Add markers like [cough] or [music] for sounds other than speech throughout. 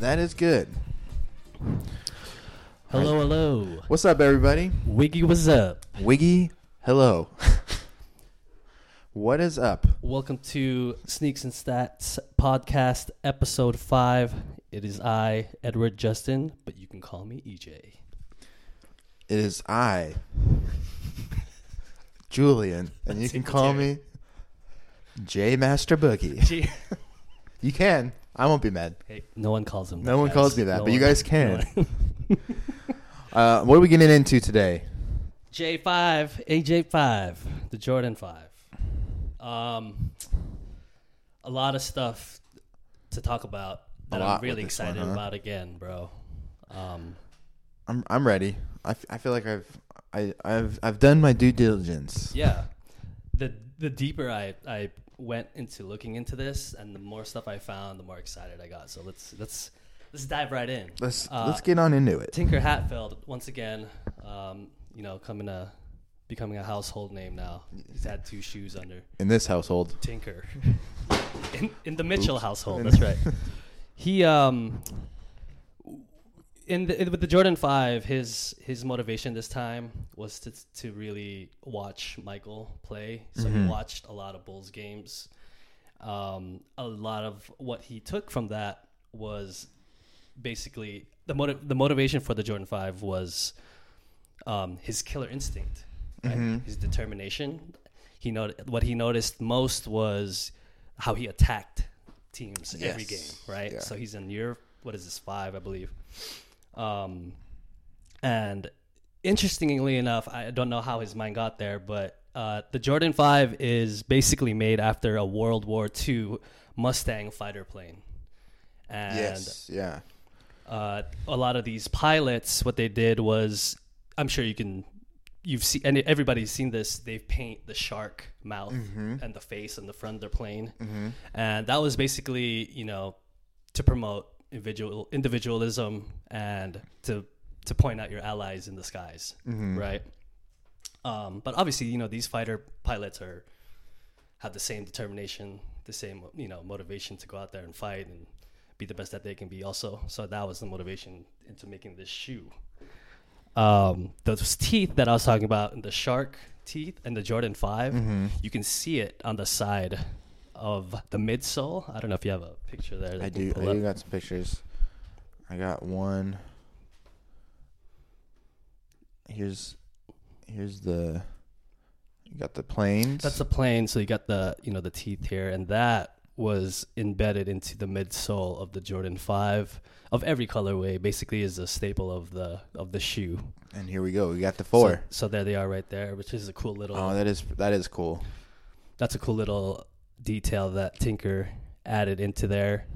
That is good. Hello, hello. What's up, everybody? Wiggy, what's up? Wiggy, hello. [laughs] what is up? Welcome to Sneaks and Stats podcast, episode five. It is I, Edward Justin, but you can call me EJ. It is I, Julian, and you can call me J Master Boogie. Gee. You can. I won't be mad. hey, no one calls him. No that, one guys. calls me that, No but you one- guys can. [laughs] no one. [laughs] Uh, what are we getting into today? J5, AJ5, the Jordan 5. Um, a lot of stuff to talk about that lot I'm really this one, excited huh? about again, bro. Um, I'm I'm ready. I, f- I feel like I've I, I've I've done my due diligence. yeah the the deeper i i went into looking into this and the more stuff i found the more excited i got. So let's let's let's dive right in. Let's Uh, let's get on into it. tinker hatfield once again um you know coming a becoming a household name now. He's had two shoes under. In this household, tinker. [laughs] In, in the mitchell Oops. household that's right. [laughs] He um in the, with the Jordan Five, his his motivation this time was to to really watch Michael play. So Mhm. he watched a lot of Bulls games. Um, a lot of what he took from that was basically the motiv- the motivation for the Jordan Five was um, his killer instinct, right? Mhm. his determination. He not- what he noticed most was how he attacked teams every game, right? Yeah. So he's in year what is this five, I believe. Um, and interestingly enough, I don't know how his mind got there, but uh, the Jordan Five is basically made after a World War II Mustang fighter plane, and yes, yeah, uh, a lot of these pilots, what they did was, I'm sure you can, you've seen, and everybody's seen this. They paint the shark mouth Mhm. and the face and the front of their plane, hmm and that was basically, you know, to promote individual individualism and to to point out your allies in the skies, Mhm. right? Um, but obviously, you know, these fighter pilots are have the same determination, the same you know motivation to go out there and fight and be the best that they can be. Also, so that was the motivation into making this shoe. Um, those teeth that I was talking about, the shark teeth and the Jordan 5 Mhm. you can see it on the side of the midsole. I don't know if you have a picture there. I do. I do got some pictures. I got one. Here's, here's the. You got the planes. That's the plane. So you got the you know the teeth here, and that was embedded into the midsole of the Jordan Five of every colorway. Basically, is a staple of the of the shoe. and here we go. We got the So, four. so there they are, right there, which is a cool little. oh, that is that is cool. that's a cool little detail that Tinker added into there.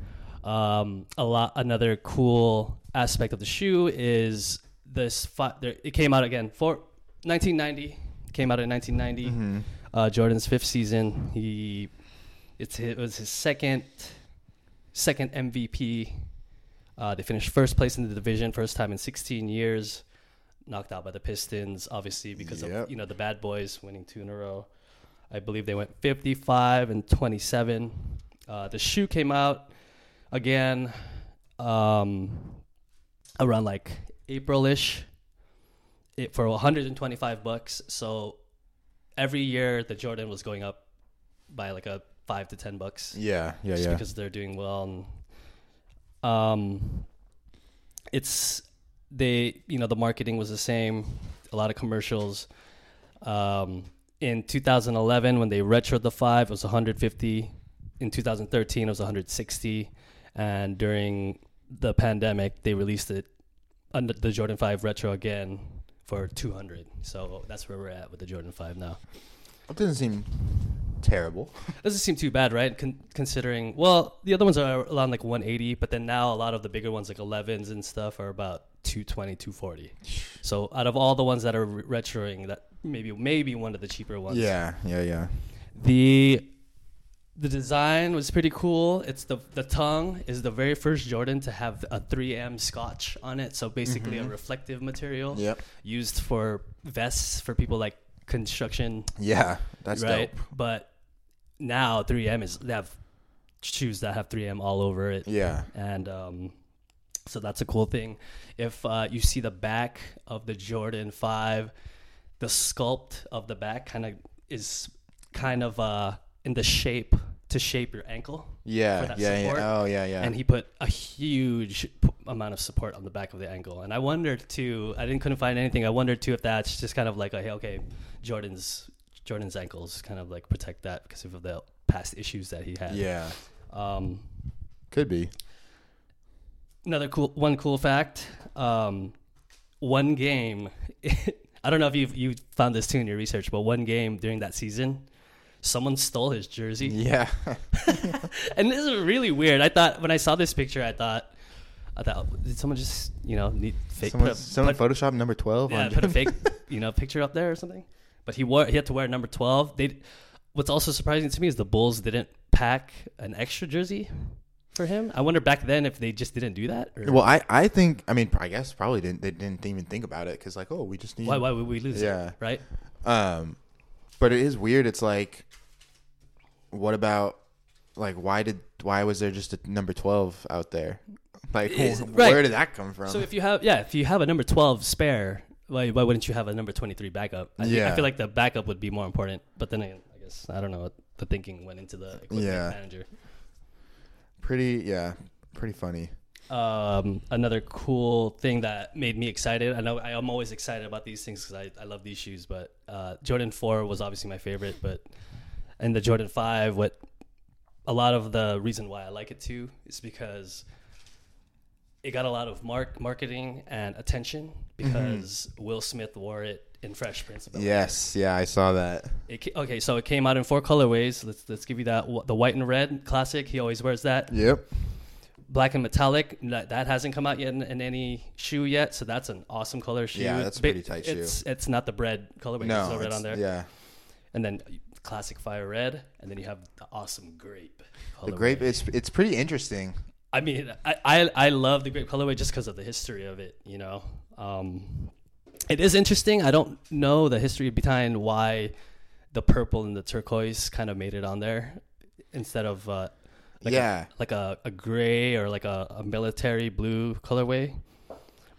Um, a lot. Another cool aspect of the shoe is this. Fi- there, it came out again for 1990. Came out in 1990. hmm Uh, Jordan's fifth season. He, it's it was his second, second MVP. Uh, they finished first place in the division, first time in 16 years. Knocked out by the Pistons, obviously because Yep. of you know the bad boys winning two in a row. I believe they went 55 and 27. Uh, the shoe came out again um, around like April-ish it, for 125 bucks. So every year the Jordan was going up by like a five to ten bucks Yeah, yeah, just yeah. because they're doing well and um it's they you know the marketing was the same a lot of commercials um in 2011 when they retroed the 5 it was 150 in 2013 it was 160 and during the pandemic they released it under the Jordan 5 retro again for 200 so that's where we're at with the Jordan 5 now It doesn't seem terrible. [laughs] doesn't seem too bad, right? Con- considering, well, the other ones are around like 180, but then now a lot of the bigger ones, like 11s and stuff, are about 220, 240. So out of all the ones that are re- retroing, that maybe maybe one of the cheaper ones. Yeah, yeah, yeah. The the design was pretty cool. It's the the tongue is the very first Jordan to have a 3M Scotch on it, so basically a Mhm. reflective material Yep. used for vests for people like construction Yeah, that's right? dope. But now 3M is they have shoes that have 3M all over it, Yeah. and um, So that's a cool thing. If uh, you see the back of the Jordan Five, the sculpt of the back kind of is kind of uh, in the shape to shape your ankle. Yeah, yeah, support. yeah. Oh, yeah, yeah. And he put a huge p- amount of support on the back of the ankle. And I wondered too. I didn't couldn't find anything. I wondered too if that's just kind of like a hey, okay, Jordan's Jordan's ankles kind of like protect that because of the past issues that he had. yeah, Um, could be. another cool one cool fact. Um, one game. [laughs] I don't know if you you found this too in your research, but one game during that season, someone stole his jersey. Yeah, [laughs] and this is really weird. I thought when I saw this picture, I thought, I thought, did someone just you know need fake someone, put a, someone put, Photoshop number twelve. yeah, on put a fake [laughs] you know picture up there or something? But he wore he had to wear number twelve. They, what's also surprising to me is the Bulls didn't pack an extra jersey for him. I wonder back then if they just didn't do that. Or Well, I, I think I mean I guess probably didn't they didn't even think about it because like oh we just need why why would we lose Yeah. it? Right? um, but it is weird. It's like, what about like why did why was there just a number twelve out there? Like Is- wh- right. where did that come from? So if you have yeah, if you have a number twelve spare, why why wouldn't you have a number twenty three backup? I, think- I feel like the backup would be more important. But then again, I guess I don't know what the thinking went into the equipment Yeah. manager. Pretty yeah, pretty funny. Um, another cool thing that made me excited. I know I am always excited about these things because I, I love these shoes. But uh, Jordan Four was obviously my favorite. But and the Jordan Five, what a lot of the reason why I like it too is because it got a lot of mark marketing and attention because Will Smith wore it in Fresh Prince of. Yes, yeah, I saw that. It, okay, so it came out in four colorways. Let's let's give you that. The white and red classic. He always wears that. Yep. Black and metallic. That, that hasn't come out yet in, in any shoe yet. So that's an awesome color shoe. Yeah, that's a pretty tight shoe. it's, It's not the bread colorway. no, no red on there. Yeah, And then classic fire red, and then you have the awesome grape. the grape. It's it's pretty interesting. I mean, I, I I love the grape colorway just because of the history of it. You know, um, it is interesting. I don't know the history behind why the purple and the turquoise kind of made it on there instead of uh, like yeah, a, like a, a gray or like a, a military blue colorway.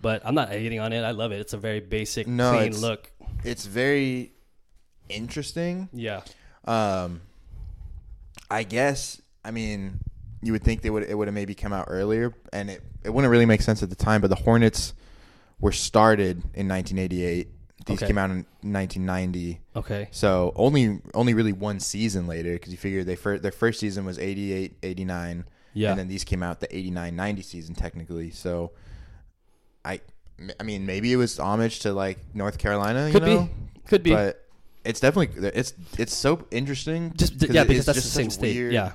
But I'm not hating on it. I love it. It's a very basic, No, clean it's- look. it's very interesting. Yeah. Um, I guess I mean you would think they would it would have maybe come out earlier, and it it wouldn't really make sense at the time. But the Hornets were started in 1988. These Okay. came out in 1990. Okay. So only only really one season later because you figure they fir- their first season was 88 89 Yeah. and then these came out the 89 90 season technically. So I I mean maybe it was homage to like North Carolina, Could you know? be. Could be. But it's definitely it's it's so interesting. just yeah, it- because it's that's the just same state. weird- Yeah.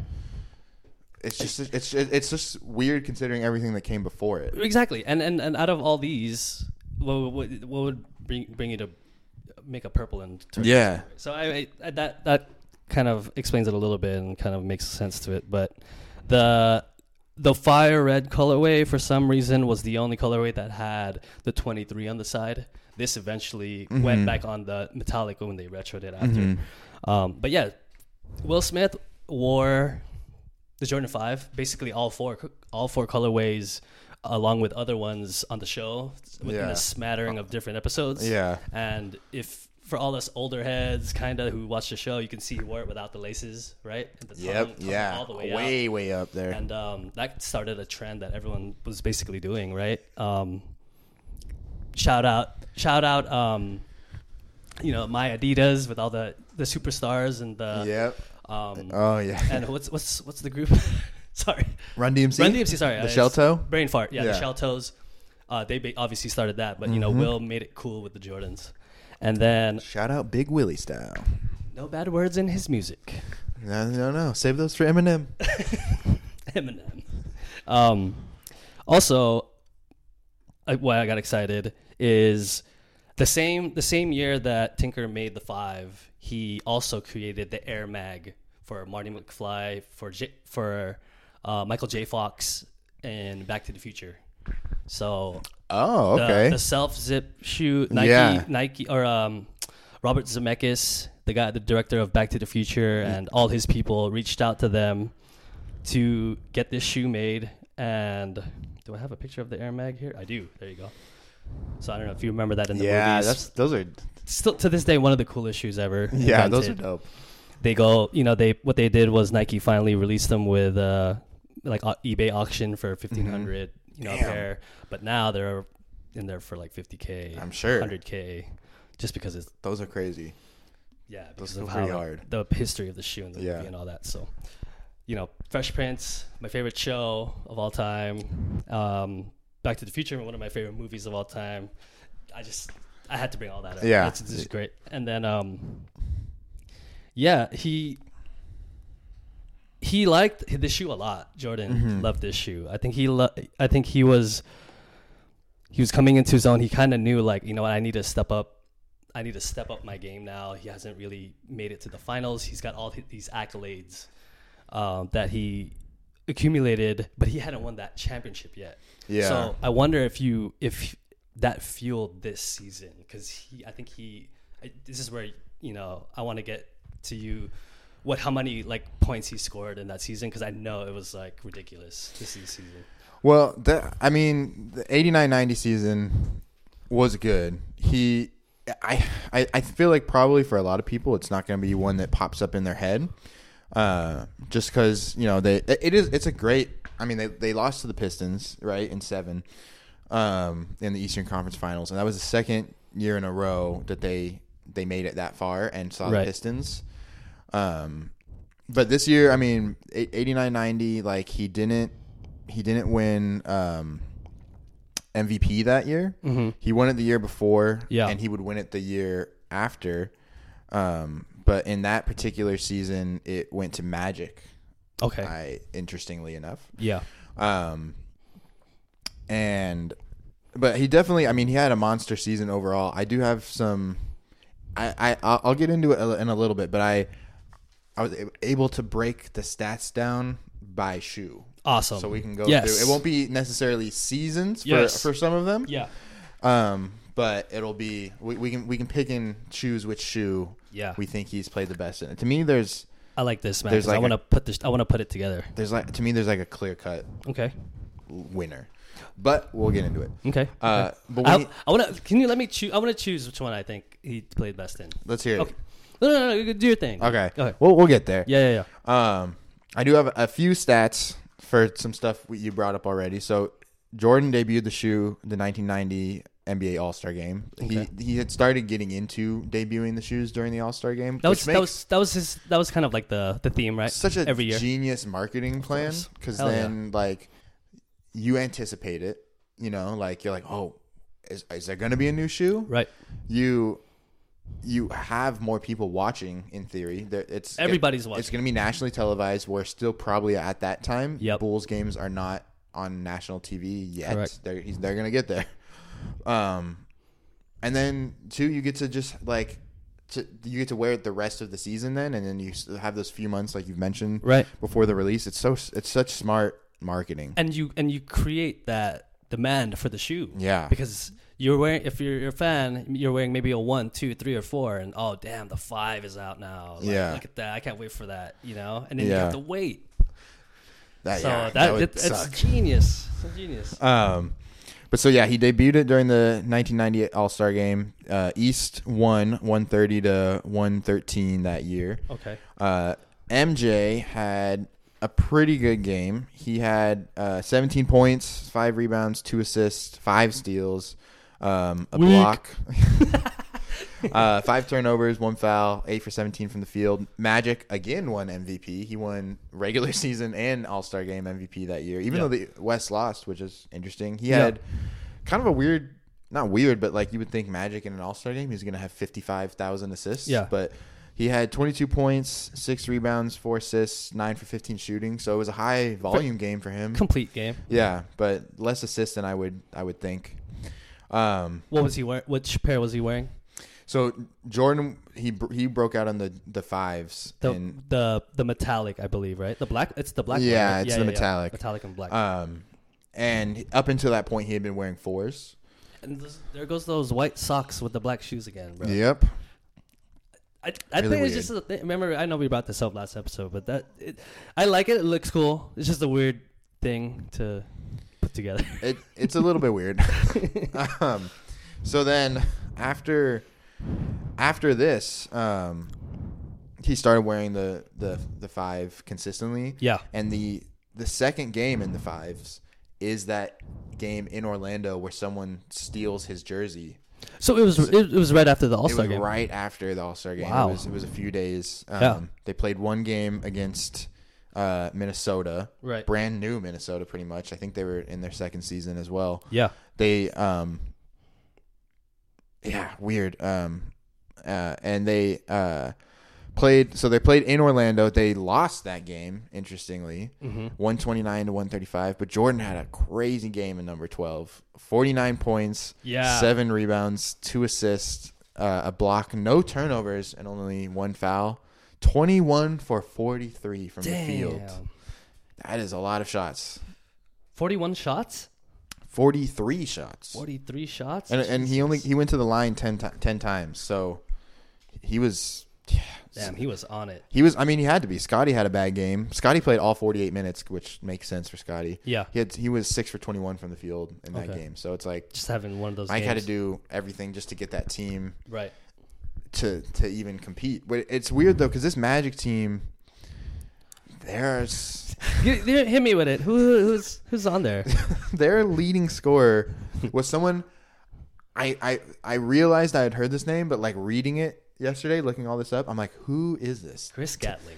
It's just it's it's just weird considering everything that came before it. Exactly, and and, and out of all these, what, what, what would bring bring you to make a purple and turquoise? Yeah. So I, I that that kind of explains it a little bit and kind of makes sense to it. But the the fire red colorway for some reason was the only colorway that had the 23 on the side. This eventually went Mhm. back on the metallic when they retroed it after. Mhm. Um, but yeah, Will Smith wore the Jordan Five, basically all four all four colorways, along with other ones on the show, within Yeah. a smattering of different episodes. Yeah. And if for all us older heads, kind of who watch the show, you can see he wore it without the laces, right? The tongue- Yep. Yeah. all the way, way out. way up there. And um, that started a trend that everyone was basically doing, right? Um, shout out, shout out, um, you know, my Adidas with all the the superstars and the yep. Um, Oh yeah. and [laughs] what's what's what's the group? [laughs] sorry, Run DMC. Run DMC. Sorry, The just- toe. brain fart. Yeah, the Yeah. shell toes. Uh, they ba- obviously started that, but you know, Mhm. Will made it cool with the Jordans, and then Shout out Big Willie style. no bad words in his music. No, no, no. Save those for Eminem. [laughs] Eminem. Um, also, I, why I got excited is the same the same year that Tinker made the five. He also created the Air Mag for Marty McFly for J, for uh, Michael J. Fox and Back to the Future. So Oh, okay. the self zip shoe Nike Yeah. Nike or um, Robert Zemeckis, the guy, the director of Back to the Future, and all his people reached out to them to get this shoe made, and Do I have a picture of the Air Mag here? I do. There you go. So I don't know if you remember that in the yeah, movies. that's those are still to this day one of the coolest shoes ever. yeah, those are dope. They go, you know, they what they did was Nike finally released them with uh like uh, eBay auction for fifteen hundred, you know, a Mm-hmm. Damn. pair. But now they're in there for like fifty k, I'm sure hundred k, just because it's those are crazy. yeah because go of how hard. the history of the shoe and the Yeah. and all that. So, you know, Fresh Prince, my favorite show of all time. Um, Back to the Future, one of my favorite movies of all time. I just I had to bring all that up. Yeah. it's just great. And then, um, yeah, he he liked the shoe a lot. Jordan Mm-hmm. loved this shoe. I think he lo- I think he was he was coming into his own. He kind of knew like you know what I need to step up. I need to step up my game now. He hasn't really made it to the finals. He's got all these accolades um, that he accumulated, but he hadn't won that championship yet. Yeah. So I wonder if you if that fueled this season because he I think he I, this is where you know I want to get to you what how many like points he scored in that season because I know it was like ridiculous this season. Well, the, I mean, the 89-90 season was good. He, I, I, I feel like probably for a lot of people, it's not going to be one that pops up in their head, uh, just because you know they it is it's a great. I mean, they they lost to the Pistons right in seven, um, in the Eastern Conference Finals, and that was the second year in a row that they they made it that far and saw Right. the Pistons. Um, but this year, I mean, 89-90, like he didn't he didn't win um, MVP that year. Mm-hmm. He won it the year before, Yeah. and he would win it the year after. Um, but in that particular season, it went to Magic. Okay. I interestingly enough, yeah. um, and but he definitely. I mean, he had a monster season overall. I do have some. I I I'll get into it in a little bit, but I I was able to break the stats down by shoe. Awesome. So we can go Yes. through. It won't be necessarily seasons for, Yes. for some of them. Yeah. Um, but it'll be we, we can we can pick and choose which shoe Yeah. we think he's played the best in. To me, there's I like this man. 'cause I want to put this. I want to put it together. there's like to me there's like a clear cut Okay. winner, but we'll get into it. Okay. Uh, but I, he- I want to. Can you let me choose? I want to choose which one I think he played best in. let's hear it. Okay. No, no, no. no, Do your thing. Okay, Go ahead. We'll we'll get there. Yeah, yeah, yeah. Um, I do have a few stats for some stuff you brought up already. So Jordan debuted the shoe the 1990 NBA All Star Game. Okay. He he had started getting into debuting the shoes during the All Star Game. That was that was that was his that was kind of like the the theme, right? such a every year. genius marketing plan because Hell yeah. then like you anticipate it. You know, like you're like, oh, is is there going to be a new shoe? right. You you have more people watching in theory. It's Everybody's watching. It's going to be nationally televised. We're still probably at that time. Yep. Bulls games are not on national TV yet. Correct. They're he's, they're going to get there. Um, and then two, you get to just like. To, you get to wear it the rest of the season then, and then you have those few months like you've mentioned Right. before the release. It's so it's such smart marketing. And you and you create that demand for the shoe. Yeah. Because you're wearing if you're, a fan, you're wearing maybe a one, two, three, or four, and oh damn, the five is out now. Like, Yeah. Look at that. I can't wait for that. You know. And then you have to wait. That, so yeah, that, would it, it's genius. It's genius. Um, but so yeah, he debuted it during the 1998 All Star Game. Uh, East won 130 to 113 that year. Okay. Uh, MJ had a pretty good game. He had uh, 17 points, five rebounds, two assists, five steals, um, a Weak. block, [laughs] uh, five turnovers, one foul, eight for 17 from the field. Magic again won MVP. He won regular [laughs] season and All Star Game MVP that year, even Yeah. though the West lost, which is interesting. He had kind of a weird. Not weird, but like you would think Magic in an All Star game, he's going to have 55,000 assists. Yeah. But he had 22 points, six rebounds, four assists, nine for 15 shooting. So it was a high volume game for him. Complete game. Yeah, but less assists than I would I would think. Um, What was he wearing? Which pair was he wearing? so Jordan he he broke out on the the fives The and the the metallic, I believe, right? The black. It's the black. Yeah, it's the metallic. Metallic and black. um and up until that point he had been wearing fours. and this, there goes those white socks with the black shoes again, bro. Yep. I, I Really think it's just a thing. Remember, I know we brought this up last episode, but that it, I like it. It looks cool. It's just a weird thing to put together. [laughs] it, it's a little bit weird. [laughs] um, so then after after this, um, he started wearing the, the the five consistently. Yeah. And the the second game in the fives is that game in Orlando where someone steals his jersey. So it was it, it was right after the All Star game. right after the All Star game. Wow. It was it was a few days. Um, Yeah. They played one game against uh, Minnesota, Right. brand new Minnesota, pretty much. I think they were in their second season as well. Yeah. They, um, yeah, weird. Um, uh, and they uh, played. So they played in Orlando. They lost that game. Interestingly, Mm-hmm. one twenty nine to one thirty five. But Jordan had a crazy game in number 12. 49 points, Yeah. seven rebounds, two assists, uh, a block, no turnovers, and only one foul. 21 for 43 from the field. That is a lot of shots. Forty-one shots. 43 shots. Forty-three shots. And and he only he went to the line 10, ti 10 times. So he was yeah, Damn, he was on it. He was I mean he had to be. Scottie had a bad game. Scottie played all 48 minutes, which makes sense for Scottie. Yeah. He had he was 6 for 21 from the field in that Okay. game. So it's like Just having one of those. Mike had to games. do everything just to get that team right. to to even compete. But it's weird though cuz this Magic team there's [laughs] hit me with it. Who who's who's on there? [laughs] their leading scorer was someone I I I realized I had heard this name, but like reading it yesterday, looking all this up, I'm like, who is this? Chris Gatling.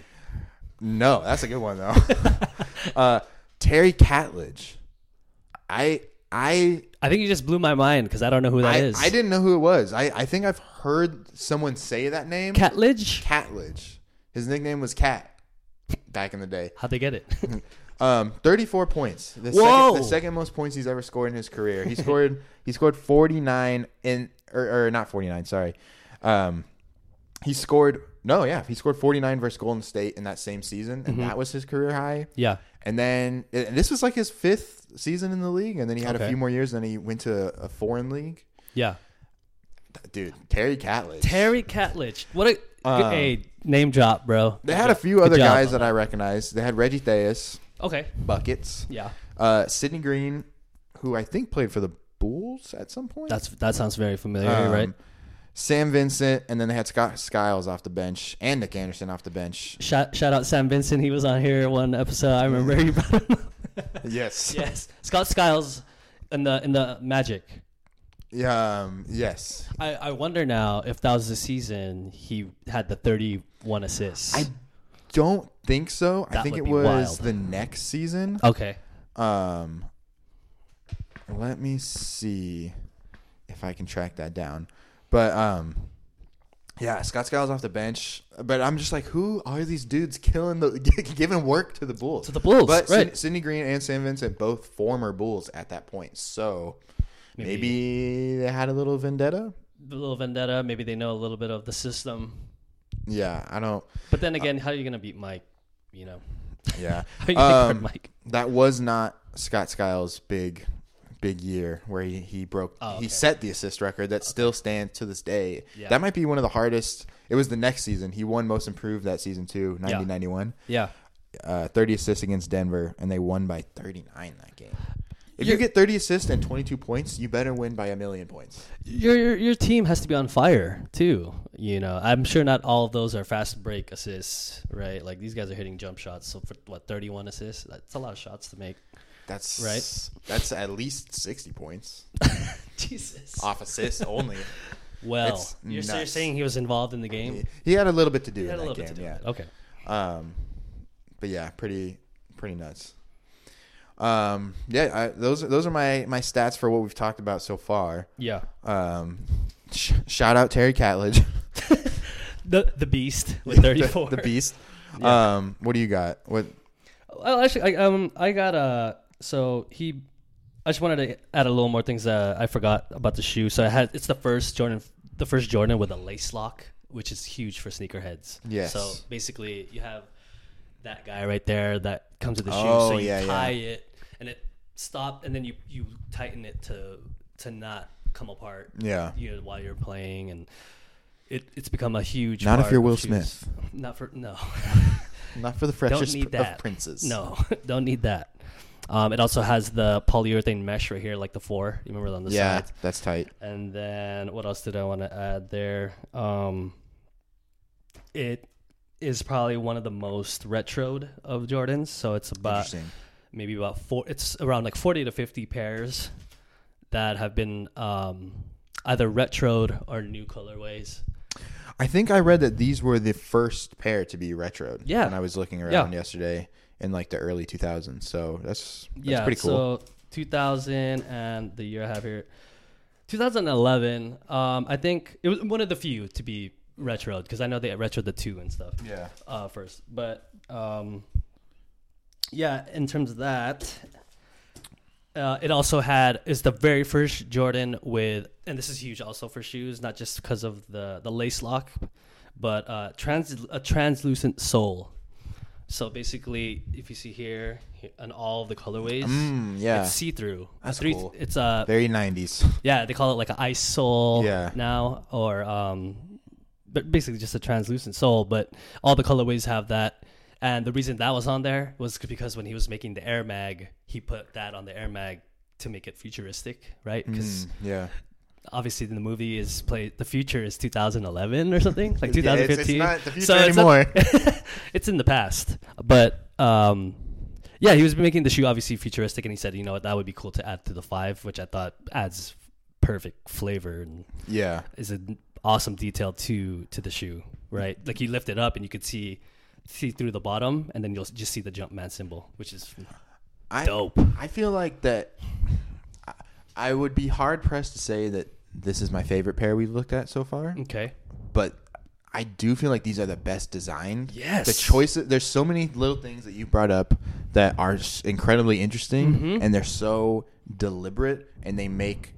No, that's a good one though. [laughs] uh, Terry Catledge. I I I think you just blew my mind because I don't know who that I, is. I didn't know who it was. I, I think I've heard someone say that name. Catledge. Catledge. His nickname was Cat back in the day. How'd they get it? [laughs] Um, 34 points. The Whoa. second, the second most points he's ever scored in his career. He scored he scored 49 in or, or not 49, sorry. Um, he scored no, yeah, he scored 49 versus Golden State in that same season, and that was his career high. yeah. And then and this was like his fifth season in the league, and then he had a few more years. and Then he went to a foreign league. Yeah. Dude, Terry Catledge. Terry Catledge. What a Um, hey name drop, bro. They had a few Good other job guys that I recognized. They had Reggie Theus, Okay. buckets. Yeah. Uh, Sidney Green, who I think played for the Bulls at some point. That's that sounds very familiar, Um, right? Sam Vincent, and then they had Scott Skiles off the bench and Nick Anderson off the bench. Shout shout out Sam Vincent. He was on here one episode. I remember you brought him. up. [laughs] Yes. yes. Scott Skiles in the in the Magic. Yeah. Um, yes. I, I wonder now if that was the season he had the 31 assists. I don't think so. I think it was wild. the next season. okay. Um, let me see if I can track that down. But um, yeah, Scott Skiles off the bench. But I'm just like, who are these dudes killing the [laughs] giving work to the Bulls? To the Bulls, But right. Sid- Sidney Green and Sam Vincent both former Bulls at that point, so Maybe- maybe, they had a little vendetta. A little vendetta. Maybe they know a little bit of the system. Yeah, I don't. But then again, how are you going to beat Mike? You know, Yeah, [laughs] how are you going to guard Um, Mike? that was not Scott Skiles' big big year where he, he broke Oh, okay. he set the assist record that still stands to this day. Yeah. That might be one of the hardest. It was the next season. He won most improved that season too, 1991. Yeah. Uh, 30 assists against Denver and they won by 39 that game. If you get 30 assists and 22 points, you better win by a million points. Your, your your team has to be on fire too. You know, I'm sure not all of those are fast break assists, right? Like these guys are hitting jump shots. So for what 31 assists, that's a lot of shots to make. That's Right. That's at least 60 points [laughs] Jesus. off assists only. Well, It's you're, so you're nuts. saying he was involved in the game. He had a little bit to do He in a that little game. bit to do yeah. with it. Okay. Um, but yeah, pretty pretty nuts. Um, yeah, I, those those are my my stats for what we've talked about so far. Yeah. Um, sh- shout out Terry Catledge, [laughs] The the beast with [laughs] 34. the, the beast. Um, what do you got? What? Well, actually, I, um, I got uh So he, I just wanted to add a little more things that I forgot about the shoe. So I had it's the first Jordan, the first Jordan with a lace lock, which is huge for sneakerheads. Yes. So basically, you have that guy right there that comes with the shoe. Oh, so you yeah, yeah. tie it, and it stop, and then you you tighten it to to not come apart. Yeah. You know, while you're playing and. It, it's become a huge. Not if you're Will. Smith. Not for no. [laughs] Not for the don't freshest need of princes. No, [laughs] don't need that. Um, it also has the polyurethane mesh right here, like the four. You remember on the side? yeah, sides. that's tight. And then what else did I want to add there? Um, it is probably one of the most retroed of Jordans. So it's about maybe about four. It's around like forty to fifty pairs that have been um, either retroed or new colorways. I think I read that these were the first pair to be retroed. Yeah. When I was looking Yeah. around yesterday in like the early 2000s. So that's, that's yeah, pretty cool. So 2000 and the year I have here, 2011. Um, I think it was one of the few to be retroed because I know they retroed the two and stuff. yeah. uh, first. But um, yeah, in terms of that, uh, it also had is the very first Jordan with, and this is huge also for shoes, not just because of the the lace lock, but uh, trans a translucent sole. So basically, if you see here, here on all of the colorways, Mm, yeah. it's see through. That's three, cool. It's a Very 90s. yeah, they call it like an ice sole Yeah. now, or um, but basically just a translucent sole. But all the colorways have that, and the reason that was on there was because when he was making the Air Mag, he put that on the Air Mag to make it futuristic, right? Because Mm, yeah. Obviously in the movie is play the future is 2011 or something like [laughs] Yeah, it's- it's 2015. not the future so it's not- anymore. [laughs] it's in the past, but um, yeah, he was making the shoe obviously futuristic, and he said, you know what, that would be cool to add to the five, which I thought adds perfect flavor and Yeah. is an awesome detail to to the shoe, right? Like you lift it up and you could see see through the bottom, and then you'll just see the Jumpman symbol, which is I, dope. I feel like that I, would be hard pressed to say that this is my favorite pair we've looked at so far, Okay, but I do feel like these are the best designed. Yes. The choices, there's so many little things that you brought up that are incredibly interesting Mhm. and they're so deliberate and they make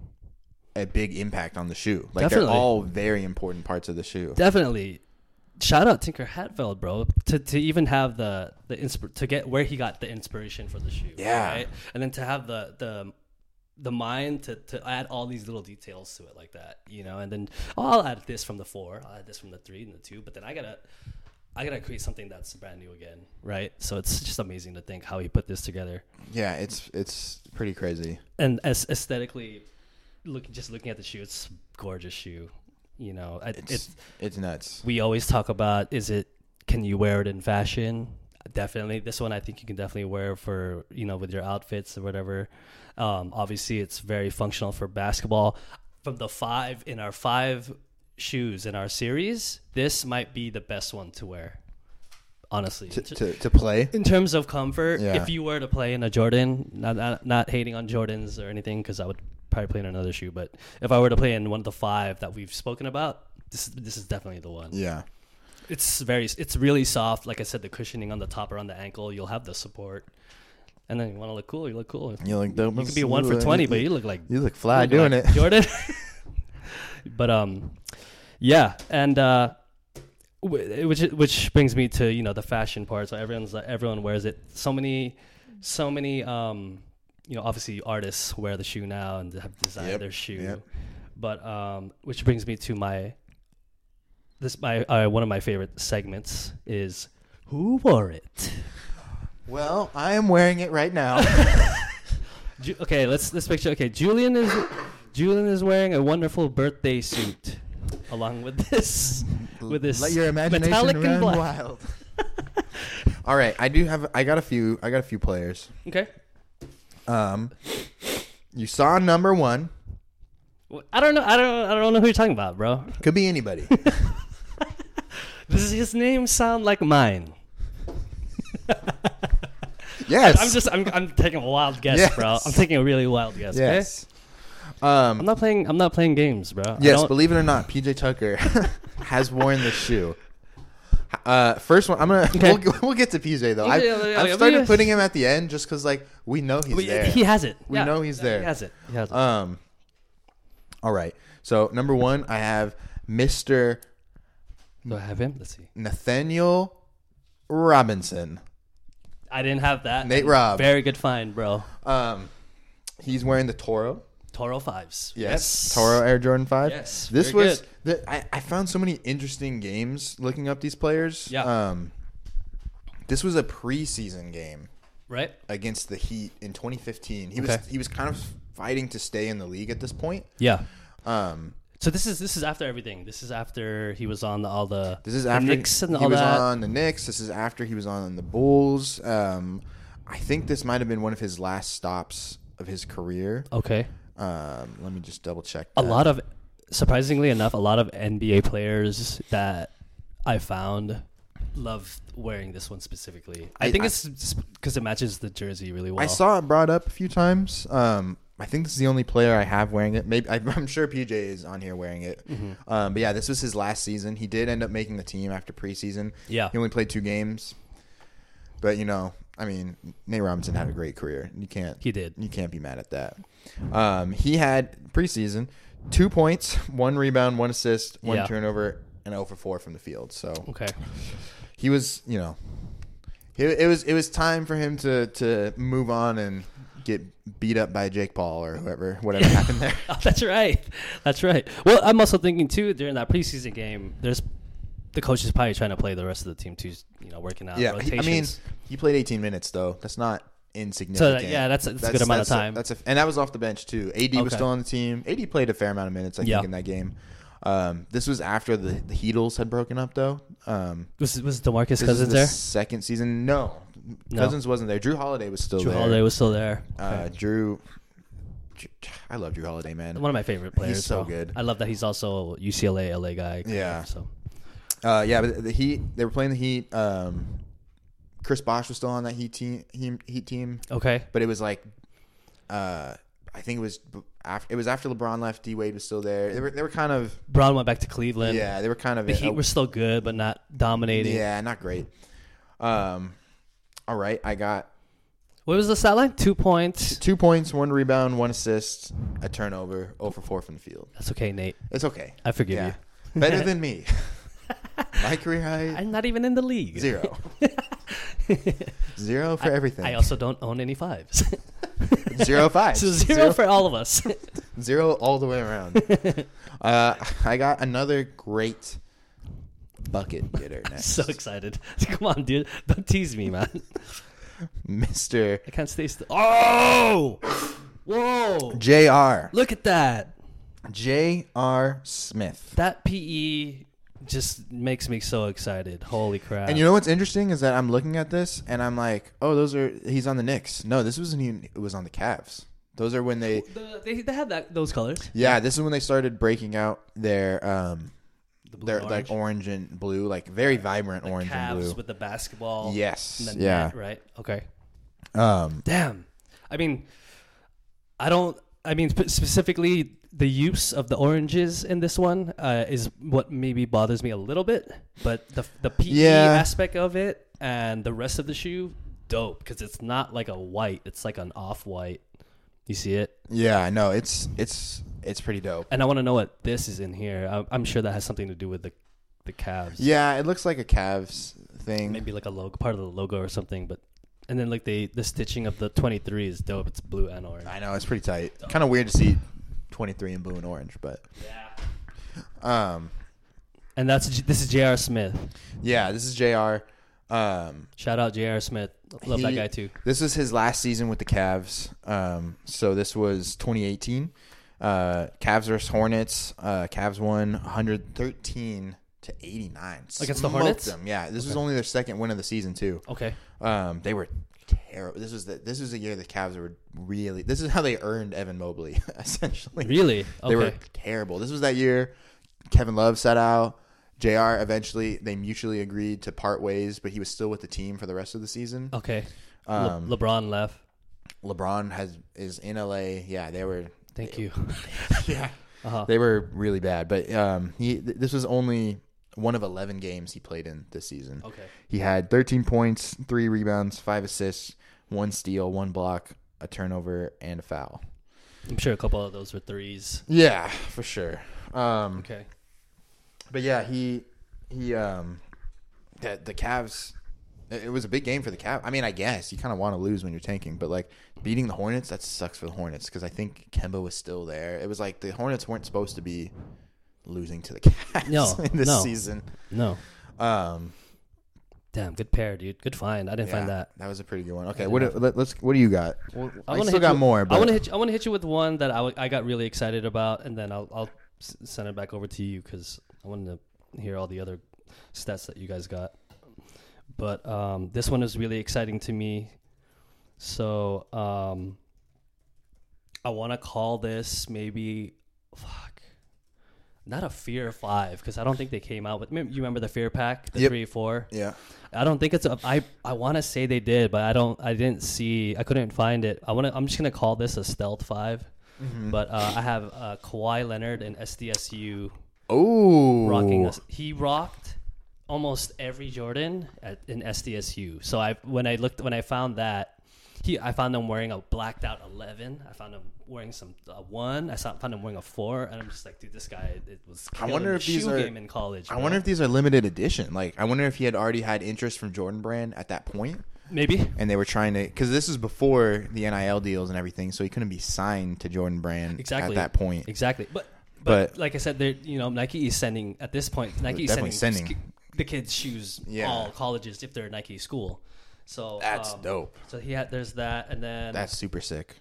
a big impact on the shoe. Like Definitely. they're all very important parts of the shoe. definitely. Shout out Tinker Hatfield, bro, to, to even have the the insp- to get where he got the inspiration for the shoe. Yeah. right? and then to have the the the mind to, to add all these little details to it like that, you know, and then oh, I'll add this from the four, I'll add this from the three and the two, but then I gotta I gotta create something that's brand new again, right? So it's just amazing to think how he put this together, Yeah, it's it's pretty crazy. and as aesthetically, looking just looking at the shoe, it's a gorgeous shoe, you know. It's it's it's nuts. we always talk about is it can you wear it in fashion definitely this one i think you can definitely wear for you know with your outfits or whatever um, obviously it's very functional for basketball from the five in our five shoes in our series this might be the best one to wear honestly To, to, to play. in terms of comfort Yeah. if you were to play in a jordan not, not, not hating on jordans or anything because i would probably play in another shoe but if i were to play in one of the five that we've spoken about this, this is definitely the one Yeah. It's very it's really soft. Like i said the cushioning on the top around the ankle you'll have the support. And then you want to look cool you look cool. You look dope. you could be one for 20 but you look like You look fly you look doing like it. jordan. [laughs] [laughs] But um yeah and uh which which brings me to you know the fashion part. So everyone's like everyone wears it. So many so many um you know obviously artists wear the shoe now and have designed Yep, their shoe. yep. but um which brings me to my this my uh, one of my favorite segments is who wore it Well, I am wearing it right now. [laughs] Ju- okay let's let's picture okay julian is julian is wearing a wonderful birthday suit along with this with this Let your imagination metallic and run black. wild. [laughs] All right, I do have. I got a few. I got a few players. okay Um, you saw number one. Well, I don't know. I don't. I don't know who you're talking about, bro. Could be anybody. [laughs] Does his name sound like mine? [laughs] yes. I'm just. I'm. I'm taking a wild guess, Yes. bro. I'm taking a really wild guess. Yes. Okay. I'm Um. not playing. I'm not playing games, bro. I Yes. don't- Believe it or not, PJ Tucker [laughs] has worn the shoe. Uh, first one. I'm gonna. Okay. We'll, [laughs] we'll get to PJ though. I, Yeah, yeah, yeah, I've started putting him at the end just because like we know he's We- there. He has it. We Yeah. know he's there. He has it. He has it. Um. All right. So number one, I have Mr. Do I have him? Let's see. Nathaniel Robinson. I didn't have that. Nate And Robb. Very good find, bro. Um, he's wearing the Toro. Toro fives. Yes, Toro Air Jordan Five. Yes, this very was. good. The, I I found so many interesting games looking up these players. Yeah. Um, this was a preseason game, right? against the Heat in 2015. He Okay. was he was kind of fighting to stay in the league at this point. Yeah. Um, So this is this is after everything. This is after he was on the, all the this is the after Knicks and all he was that. on the Knicks. This is after he was on the Bulls. Um, I think this might have been one of his last stops of his career. Okay. Um, let me just double check. A lot of surprisingly enough, a lot of NBA players that I found love wearing this one specifically. I, I- think I- it's because it matches the jersey really well. I saw it brought up a few times. Um, I think this is the only player I have wearing it. Maybe I, [laughs] I'm sure PJ is on here wearing it. Mm-hmm. Um, but yeah, this was his last season. He did end up making the team after preseason. Yeah. he only played two games. But you know, I mean, Nate Robinson had a great career. You can't He did. you can't be mad at that. Um, he had preseason two points, [laughs] one rebound, one assist, one Yeah. turnover, and 0 for 4 from the field. So Okay. he was, you know, it, it was it was time for him to to move on and get beat up by Jake Paul or whoever, whatever [laughs] happened there. Oh, [laughs] that's right. That's right. Well, I'm also thinking too during that preseason game. There's the coach is probably trying to play the rest of the team too. You know, working out Yeah, rotations. I mean, he played 18 minutes though. That's not insignificant. so yeah, that's, that's, a good amount of that's a- time. that's a, and that was off the bench too. AD was still on the team. AD played a fair amount of minutes, I Yeah. think, in that game. Um, this was after the the Heatles had broken up though. Um, was was Demarcus Cousins the there? second season. No, No. Cousins wasn't there. Jrue Holiday was still Jrue there. Holiday was still there. uh, Okay. Jrue, I love Jrue Holiday, man. One of my favorite players. He's so so good. I love that he's also UCLA LA guy. Yeah. of, so Uh, yeah, but the Heat they were playing the Heat. Um, Chris Bosh was still on that Heat team. Heat, team, okay. but it was like, uh, I think it was after it was after LeBron left. D Wade was still there. They were they were kind of Brown went back to Cleveland. yeah they were kind of The Heat were still good, but not dominating. yeah not great. Um, all right, I got What was the stat line? Two points. two points, one rebound, one assist, a turnover, 0 for four from the field. That's okay, Nate. It's okay. I forgive Yeah, you. [laughs] better than me. [laughs] My career high I'm not even in the league. zero. [laughs] Zero for everything. I also don't own any fives. zero five. so zero, for all of us. Zero all the way around. uh, I got another great bucket [laughs] getter next. so excited. [laughs] Come on, dude. Don't tease me, man. Mr. I can't stay still. Oh! Whoa! J.R. Look at that. J.R. Smith. That PE just makes me so excited. Holy crap. And you know what's interesting is that I'm looking at this and I'm like, oh, those are he's on the Knicks. No, this wasn't even. It was on the Cavs. Those are when they. The- they, they have that those colors. Yeah, this is when they started breaking out their um The blue their and like orange. orange and blue, like very vibrant orange and Cavs blue. with the basketball. Yes. and the Yeah. net, right. Okay. Um. Damn. I mean, I don't. I mean, spe- specifically, the use of the oranges in this one uh, is what maybe bothers me a little bit. But the the PE Yeah. aspect of it and the rest of the shoe, dope because it's not like a white; it's like an off white. You see it, Yeah. No. It's it's it's pretty dope. and I want to know what this is in here. I'm sure that has something to do with the the Cavs. Yeah, it looks like a Cavs thing. maybe like a logo, part of the logo or something. But and then like the the stitching of the 23 is dope. It's blue and orange. I know it's pretty tight. Kind of weird to see 23 in blue and orange, but Yeah. um, And that's this is J.R. Smith. yeah, this is Jr. Um, Shout out J.R. Smith. Love that guy too. this was his last season with the Cavs. Um, so this was 2018. Uh, Cavs versus Hornets. Uh, Cavs won 113 to 89 Against the Smoked Hornets? Them. Yeah, this was only their second win of the season too. Okay. Um, they were terrible. This was the this was the year the Cavs were really. This is how they earned Evan Mobley [laughs] essentially. Really? Okay. They were terrible. This was that year Kevin Love set out. JR eventually they mutually agreed to part ways, but he was still with the team for the rest of the season. okay. Le- Um, LeBron left. LeBron has is in LA. Yeah, they were Thank you. [laughs] yeah. [laughs] Uh-huh. They were really bad, but um he th- this was only one of 11 games he played in this season. Okay. He had 13 points, 3 rebounds, 5 assists, 1 steal, 1 block, a turnover and a foul. I'm sure a couple of those were threes. Yeah, for sure. Um Okay. But yeah, he he um the the Cavs it was a big game for the Cavs. I mean, I guess you kind of want to lose when you're tanking, but like beating the Hornets, that sucks for the Hornets because I think Kemba was still there. It was like the Hornets weren't supposed to be losing to the Cavs No, [laughs] in this no. season. No. Um, Damn, good pair, dude. Good find. I didn't find that. That was a pretty good one. Okay, what have- let, us what do you got? Well, I, still got you- more, but I want to hit. You, I want to hit you with one that I got really excited about, and then I'll I'll send it back over to you because I wanted to hear all the other stats that you guys got. But um, this one is really exciting to me. So um, I want to call this maybe fuck, not a Fear Five because I don't think they came out with. You remember the Fear Pack, the Yep. three four? yeah. I don't think it's a. I I want to say they did, but I don't. I didn't see. I couldn't find it. I want to. I'm just gonna call this a stealth 5 Mm-hmm. But uh, I have uh, Kawhi Leonard and SDSU Oh, rocking us. He rocked almost every Jordan at, in SDSU. So I when I looked when I found that he I found him wearing a blacked out 11. I found him wearing some uh, one. I saw, found him wearing a four, and I'm just like, dude, this guy it was. I wonder if the these are- game in college. I bro. wonder if these are limited edition. Like, I wonder if he had already had interest from Jordan Brand at that point, maybe. and they were trying to because this is before the NIL deals and everything, so he couldn't be signed to Jordan Brand Exactly. at that point. Exactly, but but, But- like I said, they're you know Nike is sending at this point. Nike is Definitely sending, sending. The kids shoes Yeah. all colleges if they're a Nike school. So That's um, dope. So he had there's that, and then That's super sick.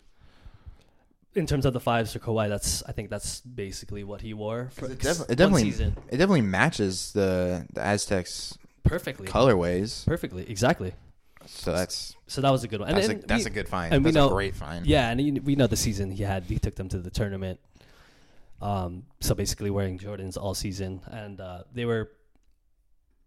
in terms of the fives for Kawhi, that's I think that's basically what he wore for It, defi- it one definitely season it definitely matches the the Aztecs perfectly. colorways. Perfectly, exactly. So that's So that was a good one. And that's, then a, that's we- a good find. and we that's know- a great find. Yeah, and you- we know the season he had. He took them to the tournament. Um, so basically wearing Jordans all season, and uh, they were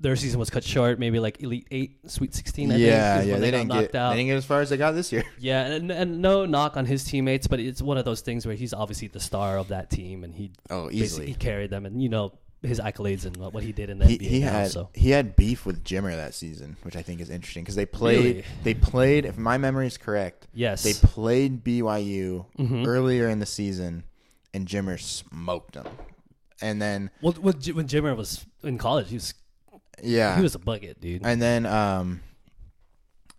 their season was cut short, maybe like Elite Eight, Sweet Sixteen. I yeah, think, yeah. when They, didn't get out. they didn't get as far as they got this year. [laughs] yeah, and, and no knock on his teammates, but it's one of those things where he's obviously the star of that team, and he Oh, easily. he carried them, and you know his accolades and what, he did in the He, NBA he now, had so he had beef with Jimmer that season, which I think is interesting because they played Really? they played. If my memory is correct, yes, they played BYU Mhm. earlier in the season, and Jimmer smoked them. And then well, when Jimmer was in college, he was yeah, he was a bucket, dude. and then um,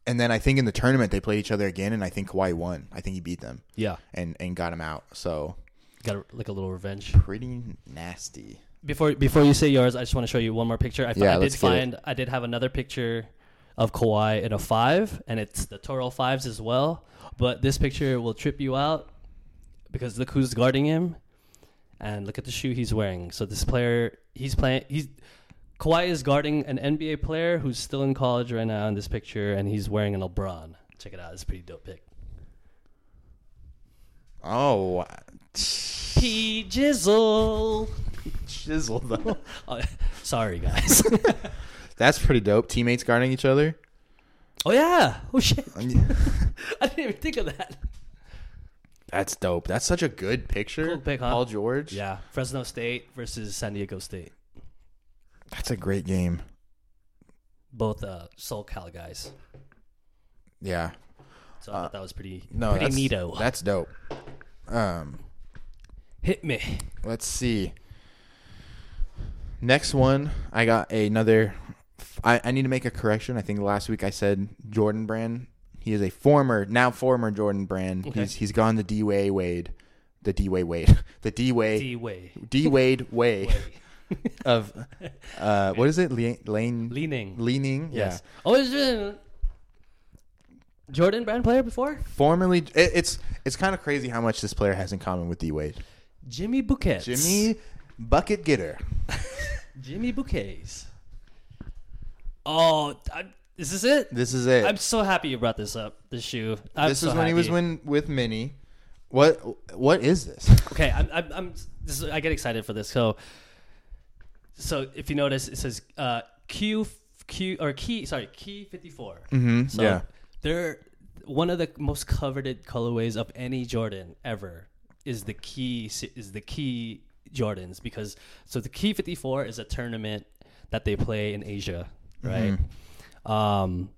and then I think in the tournament they played each other again, and I think Kawhi won. I think he beat them yeah, and and got him out. So got a, like a little revenge. pretty nasty. Before before you say yours, I just want to show you one more picture. I, Yeah, I did let's get it. find I did have another picture of Kawhi in a five, and it's the Toro fives as well. But this picture will trip you out because look who's guarding him, and look at the shoe he's wearing. So this player, he's playing. He's Kawhi is guarding an NBA player who's still in college right now in this picture, and he's wearing an LeBron. Check it out. It's a pretty dope pic. Oh, uh, P Jizzle. chisel though. [laughs] Oh, sorry, guys. [laughs] That's pretty dope. Teammates guarding each other. oh yeah. Oh shit. [laughs] I didn't even think of that. That's dope. That's such a good picture. Cool pic, huh? Paul George. Yeah, Fresno State versus San Diego State. That's a great game. Both uh, SoCal guys. Yeah. So I Uh, thought that was pretty, No, pretty that's, neato. That's dope. Um, Hit me. let's see. Next one, I got another. I, I need to make a correction. I think last week I said Jordan Brand. He is a former, now former Jordan Brand. Okay. He's he's gone the D Way Wade, the D [laughs] Way Wade, the D Way D way. D Wade way [laughs] of uh what is it? Le- lane Leaning. leaning. Yes. Oh, is it Jordan brand player before? Formerly, it, it's it's kind of crazy how much this player has in common with D Wade. Jimmy Buckets. Jimmy bucket getter. [laughs] Jimmy Buckets. Oh, I, is this it? This is it. I'm so happy you brought this up. This shoe. I'm this so is when he was when with Minnie. What what is this? Okay, I'm, I'm, I'm this is, I get excited for this. So, so if you notice, it says uh, Q Q or key. Sorry, Quai 54. Mm-hmm. So yeah. they're one of the most coveted colorways of any Jordan ever. Is the key is the key Jordans because so the Quai 54 is a tournament that they play in Asia, right? Um,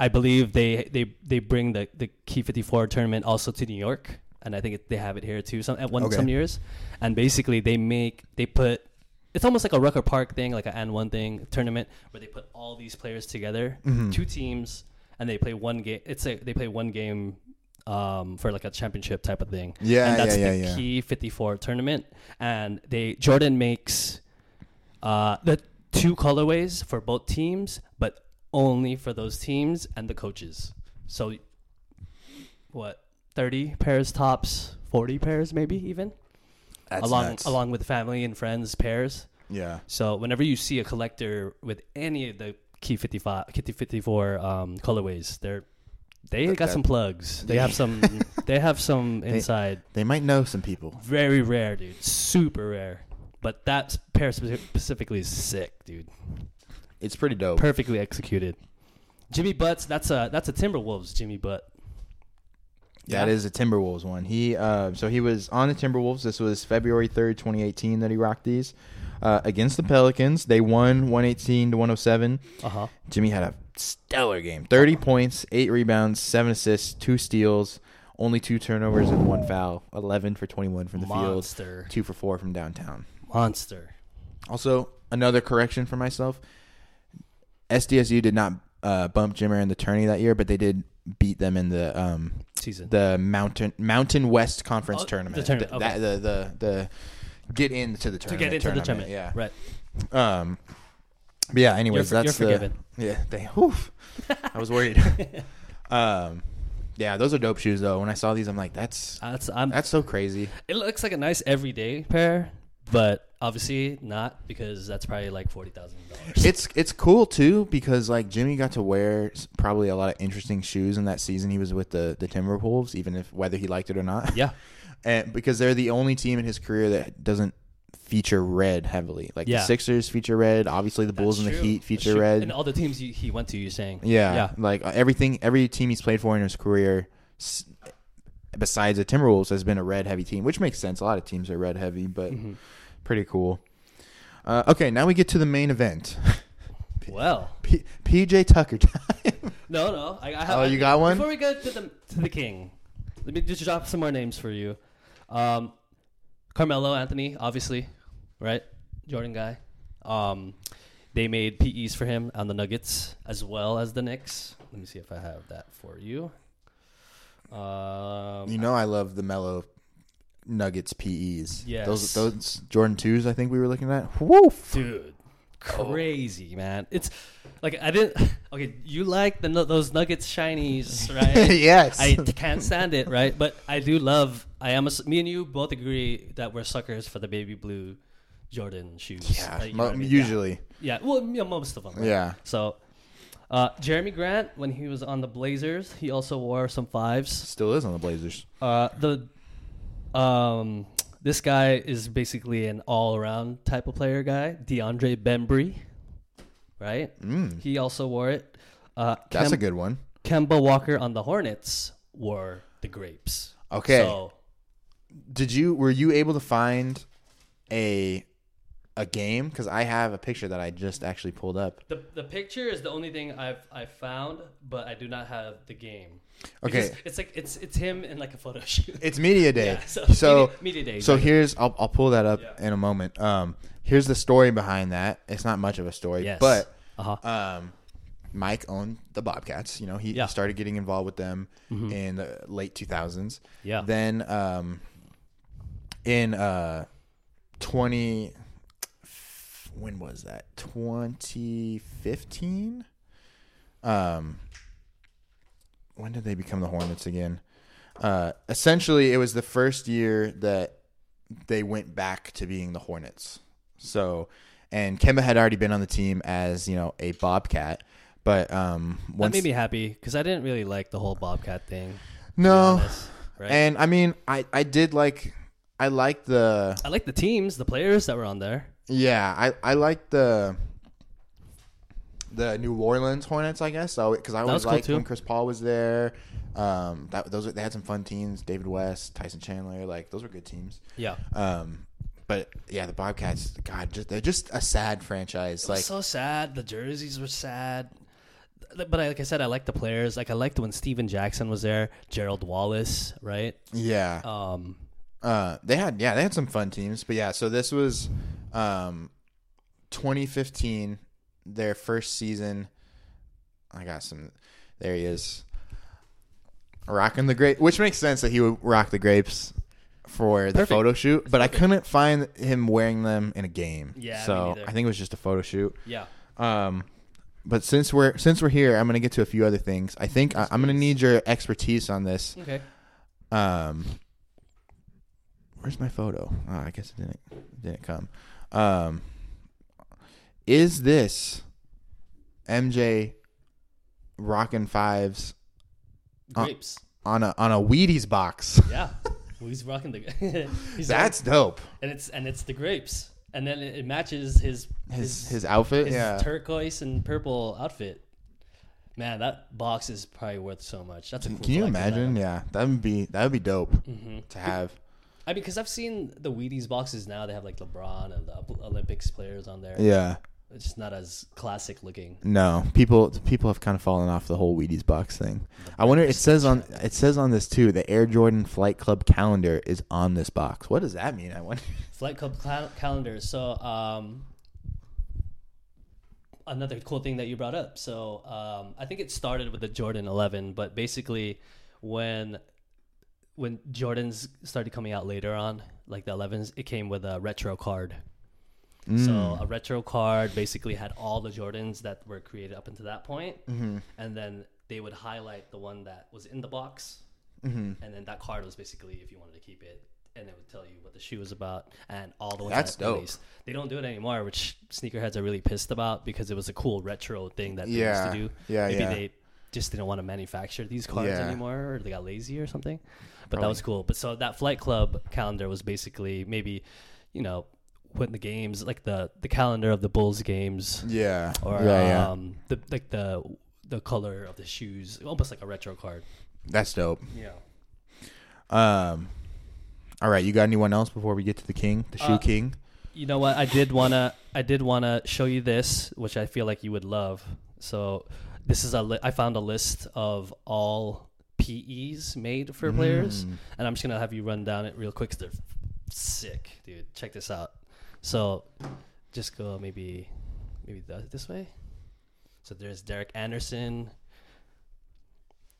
I believe they they they bring the the Quai 54 tournament also to New York, and I think it, they have it here too. Some at one Okay. some years, and basically they make they put. It's almost like a Rucker Park thing, like an N one thing tournament, where they put all these players together, Mm-hmm. two teams, and they play one game. It's a they play one game um, for like a championship type of thing. Yeah, and that's yeah, the yeah, yeah. Quai 54 tournament. And they Jordan makes uh, the two colorways for both teams, but only for those teams and the coaches. So, what thirty pairs tops, forty pairs maybe even That's along nuts. along with family and friends pairs. Yeah. So whenever you see a collector with any of the key 55 Quai 54 um, colorways, they're they got that- some plugs. They they- have some [laughs] they have some inside. They might know some people. Very rare, dude. Super rare. But that pair specifically is sick, dude. It's pretty dope. Perfectly executed. Jimmy Butts, that's a that's a Timberwolves Jimmy Butt. That is a Timberwolves one. He uh, so he was on the Timberwolves. This was February third, twenty eighteen, that he rocked these uh, against the Pelicans. They won one eighteen to one hundred seven. Uh-huh. Jimmy had a stellar game: thirty points, eight rebounds, seven assists, two steals, only two turnovers and one foul. Eleven for twenty one from the field, Monster. two for four from downtown. Monster. Also, another correction for myself: SDSU did not uh, bump Jimmer in the tourney that year, but they did beat them in the um, Season. the Mountain Mountain West Conference Oh, the tournament. tournament, The, okay. that- the, the the get into the to tournament. get into the tournament. Yeah. Right. Um. But yeah. Anyways, for- that's you're the forgiven. yeah. [laughs] They, oof, I was worried. [laughs] um. Yeah, those are dope shoes though. When I saw these, I'm like, that's That's I'm that's so crazy. It looks like a nice everyday pair, but obviously not because that's probably like forty thousand dollars. It's it's cool too because like Jimmy got to wear probably a lot of interesting shoes in that season he was with the the Timberwolves, even if whether he liked it or not. Yeah, [laughs] and because they're the only team in his career that doesn't feature red heavily. Like Yeah. the Sixers feature red, obviously the Bulls and the Heat feature red. and all the teams he, he went to. You're saying, yeah, yeah, like uh, everything, every team he's played for in his career, besides the Timberwolves, has been a red heavy team, which makes sense. A lot of teams are red heavy, but Mhm. Pretty cool. Uh, okay, now we get to the main event. [laughs] Well, P- PJ Tucker time. [laughs] no, no. I, I have, Oh, you got one? Before we go to the to the king, let me just drop some more names for you. Um, Carmelo Anthony, obviously, right? Jordan guy. Um, they made PEs for him on the Nuggets as well as the Knicks. Let me see if I have that for you. Um, you know, I love the Melo Nuggets PEs. Yes. those those Jordan twos. I think we were looking at. Woof. dude crazy man it's like i didn't [laughs] okay you like the those nuggets shinies [laughs] right yes. i can't stand it right but i do love i am a me and you both agree that we're suckers for the baby blue jordan shoes yeah. Like, you know mo- I mean? usually. yeah, yeah. well yeah, most of them right? Yeah. so uh, jerami grant when he was on the blazers he also wore some fives Still is on the Blazers. uh, the um, this guy is basically an all-around type of player guy. DeAndre Bembry, right? Mm. He also wore it. Uh, That's a good one. Kemba Walker on the Hornets wore the grapes. Okay. So Did you were you able to find a a game? Because I have a picture that I just actually pulled up. the the picture is the only thing I've I found, but I do not have the game. Okay. Because it's like it's it's him in like a photo [laughs] shoot. It's media day. Yeah, so, so media, media day. so exactly. here's I'll I'll pull that up Yeah. in a moment. Um, here's the story behind that. It's not much of a story, Yes. but uh-huh. um, Mike owned the Bobcats. You know, he Yeah. started getting involved with them Mhm. in the late 2000s. Yeah. Then um, in uh, 20 when was that? 2015. Um, when did they become the Hornets again? Uh, essentially, it was the first year that they went back to being the Hornets. So, and Kemba had already been on the team as you know a Bobcat, but um, that made me happy because I didn't really like the whole Bobcat thing. no, honest, right? and I mean, I I did like I like the I like the teams, the players that were on there. Yeah I I like the the New Orleans Hornets, I guess. So because I was always cool, liked too. when Chris Paul was there. Um, that those they had some fun teams. David West, Tyson Chandler, like those were good teams. Yeah. Um, but yeah, the Bobcats, God, just, they're just a sad franchise. Like, so sad. The jerseys were sad. But I, like I said, I like the players. Like I liked when Stephen Jackson was there, Gerald Wallace, right? yeah, Um, uh, they had yeah, they had some fun teams. But yeah, so this was, um, 2015, their first season. I got some. There he is, rocking the grape, which makes sense that he would rock the grapes for the Perfect. photo shoot. But I couldn't find him wearing them in a game. Yeah, so. I think it was just a photo shoot. yeah. Um, but since we're since we're here, I'm gonna get to a few other things. I think I, I'm gonna need your expertise on this. Okay. Um, where's my photo? Oh, I guess it didn't it didn't come. Um, is this MJ rocking fives Grapes. on a on a Wheaties box? [laughs] yeah. Well, he's rocking the. [laughs] he's That's dope. and it's and it's the grapes, and then it, it matches his His his outfit, his yeah. turquoise and purple outfit. Man, that box is probably worth so much. That's a cool Can you imagine? Yeah, that would be that would be dope Mm-hmm. to have. I mean, because I've seen the Wheaties boxes now. They have like LeBron and the Olympics players on there. Yeah. It's just not as classic looking. No, people people have kind of fallen off the whole Wheaties box thing. I wonder. It says on it says on this too. The Air Jordan Flight Club calendar is on this box. What does that mean? I wonder. [laughs] Flight Club cal- calendar. So, um, another cool thing that you brought up. So, um, I think it started with the Jordan 11, but basically, when when Jordans started coming out later on, like the 11s, it came with a retro card. Mm. So a retro card basically had all the Jordans that were created up until that point, Mm-hmm. and then they would highlight the one that was in the box, Mm-hmm. and then that card was basically if you wanted to keep it, and it would tell you what the shoe was about and all the ones That's that dope. released. They don't do it anymore, which sneakerheads are really pissed about because it was a cool retro thing that they Yeah. used to do. Yeah, Maybe yeah. they just didn't want to manufacture these cards Yeah. anymore, or they got lazy or something. But that was cool. But so that Flight Club calendar was basically maybe, you know, when the games like the the calendar of the Bulls games Yeah. or yeah, yeah. um the like the the color of the shoes, almost like a retro card. That's dope. Yeah. Um. All right, you got anyone else before we get to the king, the shoe Uh, king? You know what? I did wanna I did wanna show you this, which I feel like you would love. So this is a li- I found a list of all PEs made for players, Mm. and I'm just gonna have you run down it real quick. 'cause they're sick, dude. Check this out. So just go maybe maybe th- this way. So there's Derek Anderson,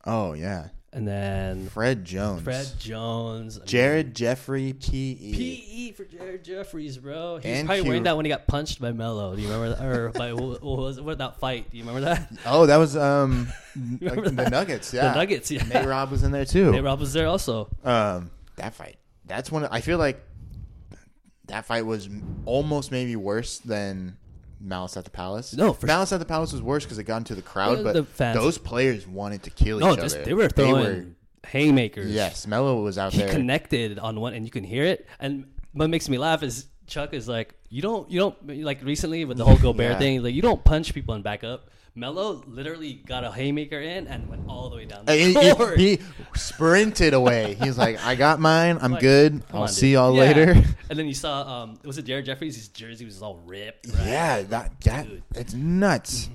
Oh yeah, and then Fred Jones, Fred Jones, I mean, Jared Jeffrey P.E. PE for Jared Jeffries, bro. He was And probably Q- wearing that when he got punched by Melo. Do you remember that? Or by what was what that fight? Do you remember that? [laughs] Oh, that was um [laughs] Remember the? Nuggets. Yeah, The Nuggets, yeah. Nate Robb was in there too. Nate Robb was there also. Um, that fight. That's one. I feel like that fight was almost maybe worse than Malice at the Palace. No, for Malice at the Palace was worse because it got into the crowd, but the fans- those players wanted to kill No, each just, other. they were throwing haymakers. yes, Melo was out he there. connected on one, and you can hear it. And what makes me laugh is Chuck is like, you don't, you don't like recently with the whole [laughs] Gobert Yeah. thing, like you don't punch people and back up. Melo literally got a haymaker in and went all the way down the He, he- court. he sprinted away. He's like, "I got mine. I'm Like, good. I'll on, see y'all Yeah. later." [laughs] And then you saw, um, was it Jared Jeffries? His jersey was all ripped. Right? Yeah, that that Dude. it's nuts.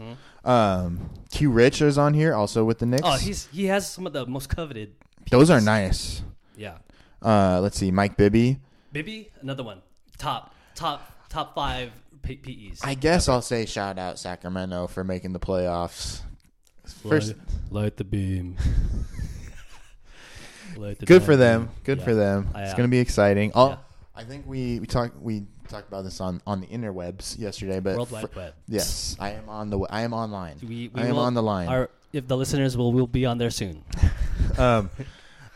Um, Q Rich is on here also with the Knicks. Oh, he's he has some of the most coveted. Those are nice. Yeah, Uh, let's see, Mike Bibby. Bibby, another one. Top top top five P- PEs. I guess I'll say shout out Sacramento for making the playoffs. First, light the beam. [laughs] Light the good for them. beam. Good Yeah. for them. I, It's uh, gonna be exciting. Oh, yeah. I think we we talked we talked about this on on the interwebs yesterday, but World for- Wide Web. yes, I am on the I am online. We, we I am will- on the line. Our, if the listeners will will be on there soon. [laughs] um,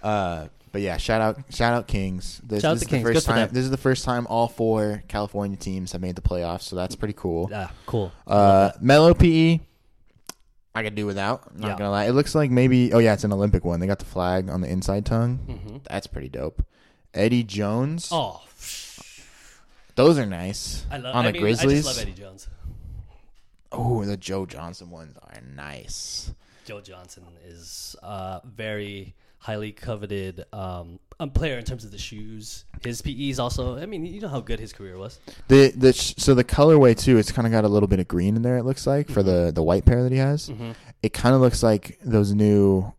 uh, but yeah, shout out, shout out Kings. This, Shout out this the is Kings. the first Good time. This is the first time all four California teams have made the playoffs, so that's pretty cool. Yeah, cool. Uh, Melo PE, I could do without. I'm not Yeah. gonna lie. It looks like maybe. Oh yeah, it's an Olympic one. They got the flag on the inside tongue. hmm That's pretty dope. Eddie Jones. Oh, Those are nice. I love on I the mean, Grizzlies. I just love Eddie Jones. Oh, the Joe Johnson ones are nice. Joe Johnson is uh, very highly coveted um, player in terms of the shoes. His PEs also. I mean, you know how good his career was. The the sh- so the colorway too. It's kind of got a little bit of green in there. It looks like for the the white pair that he has. Mm-hmm. It kind of looks like those new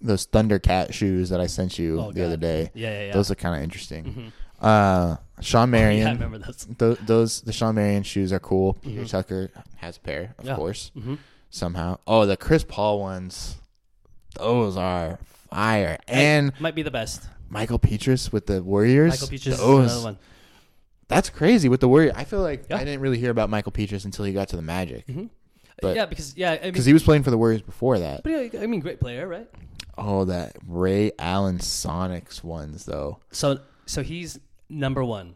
those Thundercat shoes that I sent you Oh, the God. other day. Yeah, yeah, yeah. Those are kind of interesting. Mhm. Uh, Shawn Marion. [laughs] yeah, I remember those. Th- those the Shawn Marion shoes are cool. Peter Mhm. Tucker has a pair, of Yeah. course. hmm Somehow. Oh, the Chris Paul ones. Those are fire. And might be the best. Mickael Pietrus with the Warriors. Michael is Those, another one. That's crazy with the Warriors. I feel like Yeah. I didn't really hear about Mickael Pietrus until he got to the Magic. hmm But yeah, because yeah, I mean, because he was playing for the Warriors before that. but yeah, I mean, great player, right? Oh, that Ray Allen Sonics ones though. So so he's number one,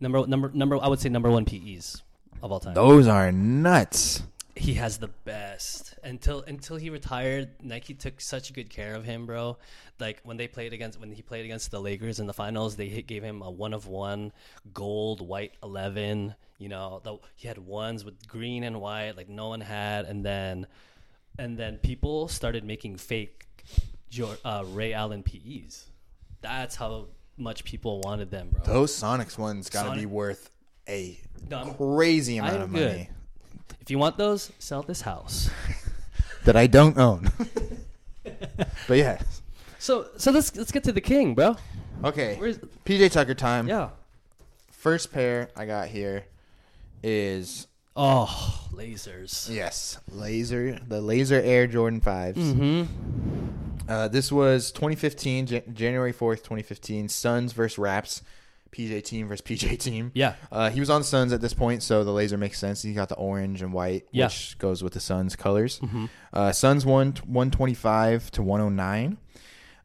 number number number. I would say number one PEs of all time. Those are nuts. he has the best until until he retired nike took such good care of him bro. Like when they played against when he played against the lakers in the finals they hit, gave him a one of one gold white 11 you know the, he had ones with green and white like no one had and then and then people started making fake uh, ray allen pes that's how much people wanted them bro. Those Sonics ones got to Sonic- be worth a No, crazy amount of good. money. If you want those sell this house [laughs] that I don't own. [laughs] but yeah. so so let's let's get to the king bro Okay. Where's PJ Tucker time. yeah First pair I got here is Oh, lasers. yes, laser the Laser Air Jordan 5s. Mm-hmm. Uh, this was 2015, Jan- January 4th, 2015. Suns versus Raps. PJ team versus PJ [laughs] team. Yeah. Uh, he was on Suns at this point, so the laser makes sense. He got the orange and white, Yeah. which goes with the Suns colors. Mm-hmm. Uh, Suns won 125 to 109.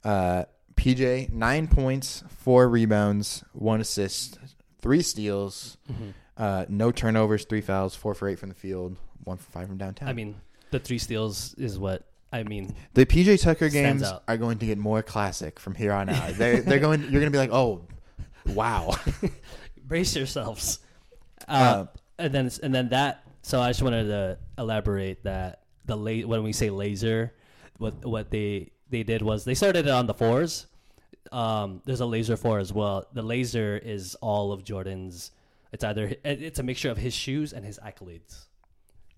Uh, PJ, nine points, four rebounds, one assist, three steals, Mm-hmm. uh, no turnovers, three fouls, four for eight from the field, one for five from downtown. I mean, the three steals is what I mean. The PJ Tucker games out. are going to get more classic from here on out. They're, they're [laughs] going. You're going to be like, oh, wow. [laughs] Brace yourselves. Uh, Uh, and then and then that. So I just wanted to elaborate that the la- when we say laser, what what they they did was they started it on the fours. Um, there's a laser four as well. The laser is all of Jordan's. It's either it's a mixture of his shoes and his accolades.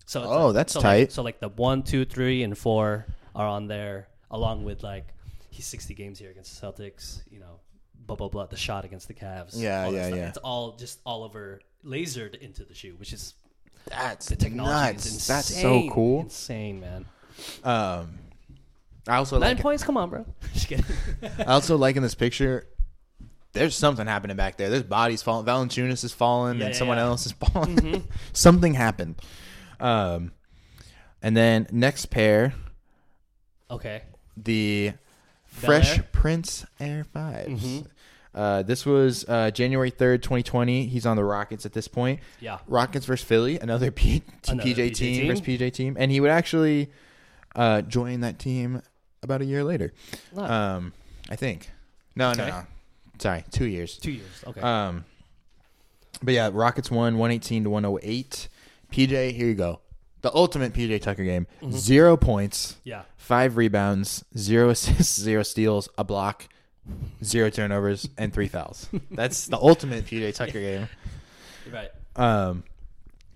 So Oh, like- that's so tight. Like, so like the one, two, three, and four are on there, along with like he's 60 games here against the Celtics. You know, blah blah blah. The shot against the Cavs. Yeah, yeah, yeah. It's all just Oliver lasered into the shoe, which is That's the technology is nuts. insane. That's so cool. Insane, man. Um, I also Nine like. points. Come on, bro. [laughs] Just kidding. I also like in this picture. There's something happening back there. There's bodies falling. Valanciunas is falling, Yeah, and yeah, someone yeah. else is falling. Mhm. [laughs] something happened. Um, and then next pair, Okay. the Fresh Prince Air 5s Mhm. Uh, this was uh, January 3rd, 2020. He's on the Rockets at this point. Yeah. Rockets versus Philly, another P- Another PJ, PJ team, team. versus PJ team. And he would actually uh, join that team about a year later. Not Um, I think. No, no, Okay. no. Sorry, two years. two years. Okay. Um, but yeah, Rockets won 118 to 108. PJ, here you go. The ultimate PJ Tucker game. Mhm. Zero points, yeah. five rebounds, zero [laughs] assists, zero steals, a block, zero turnovers, and three fouls. [laughs] That's the ultimate PJ Tucker game. Right. Um,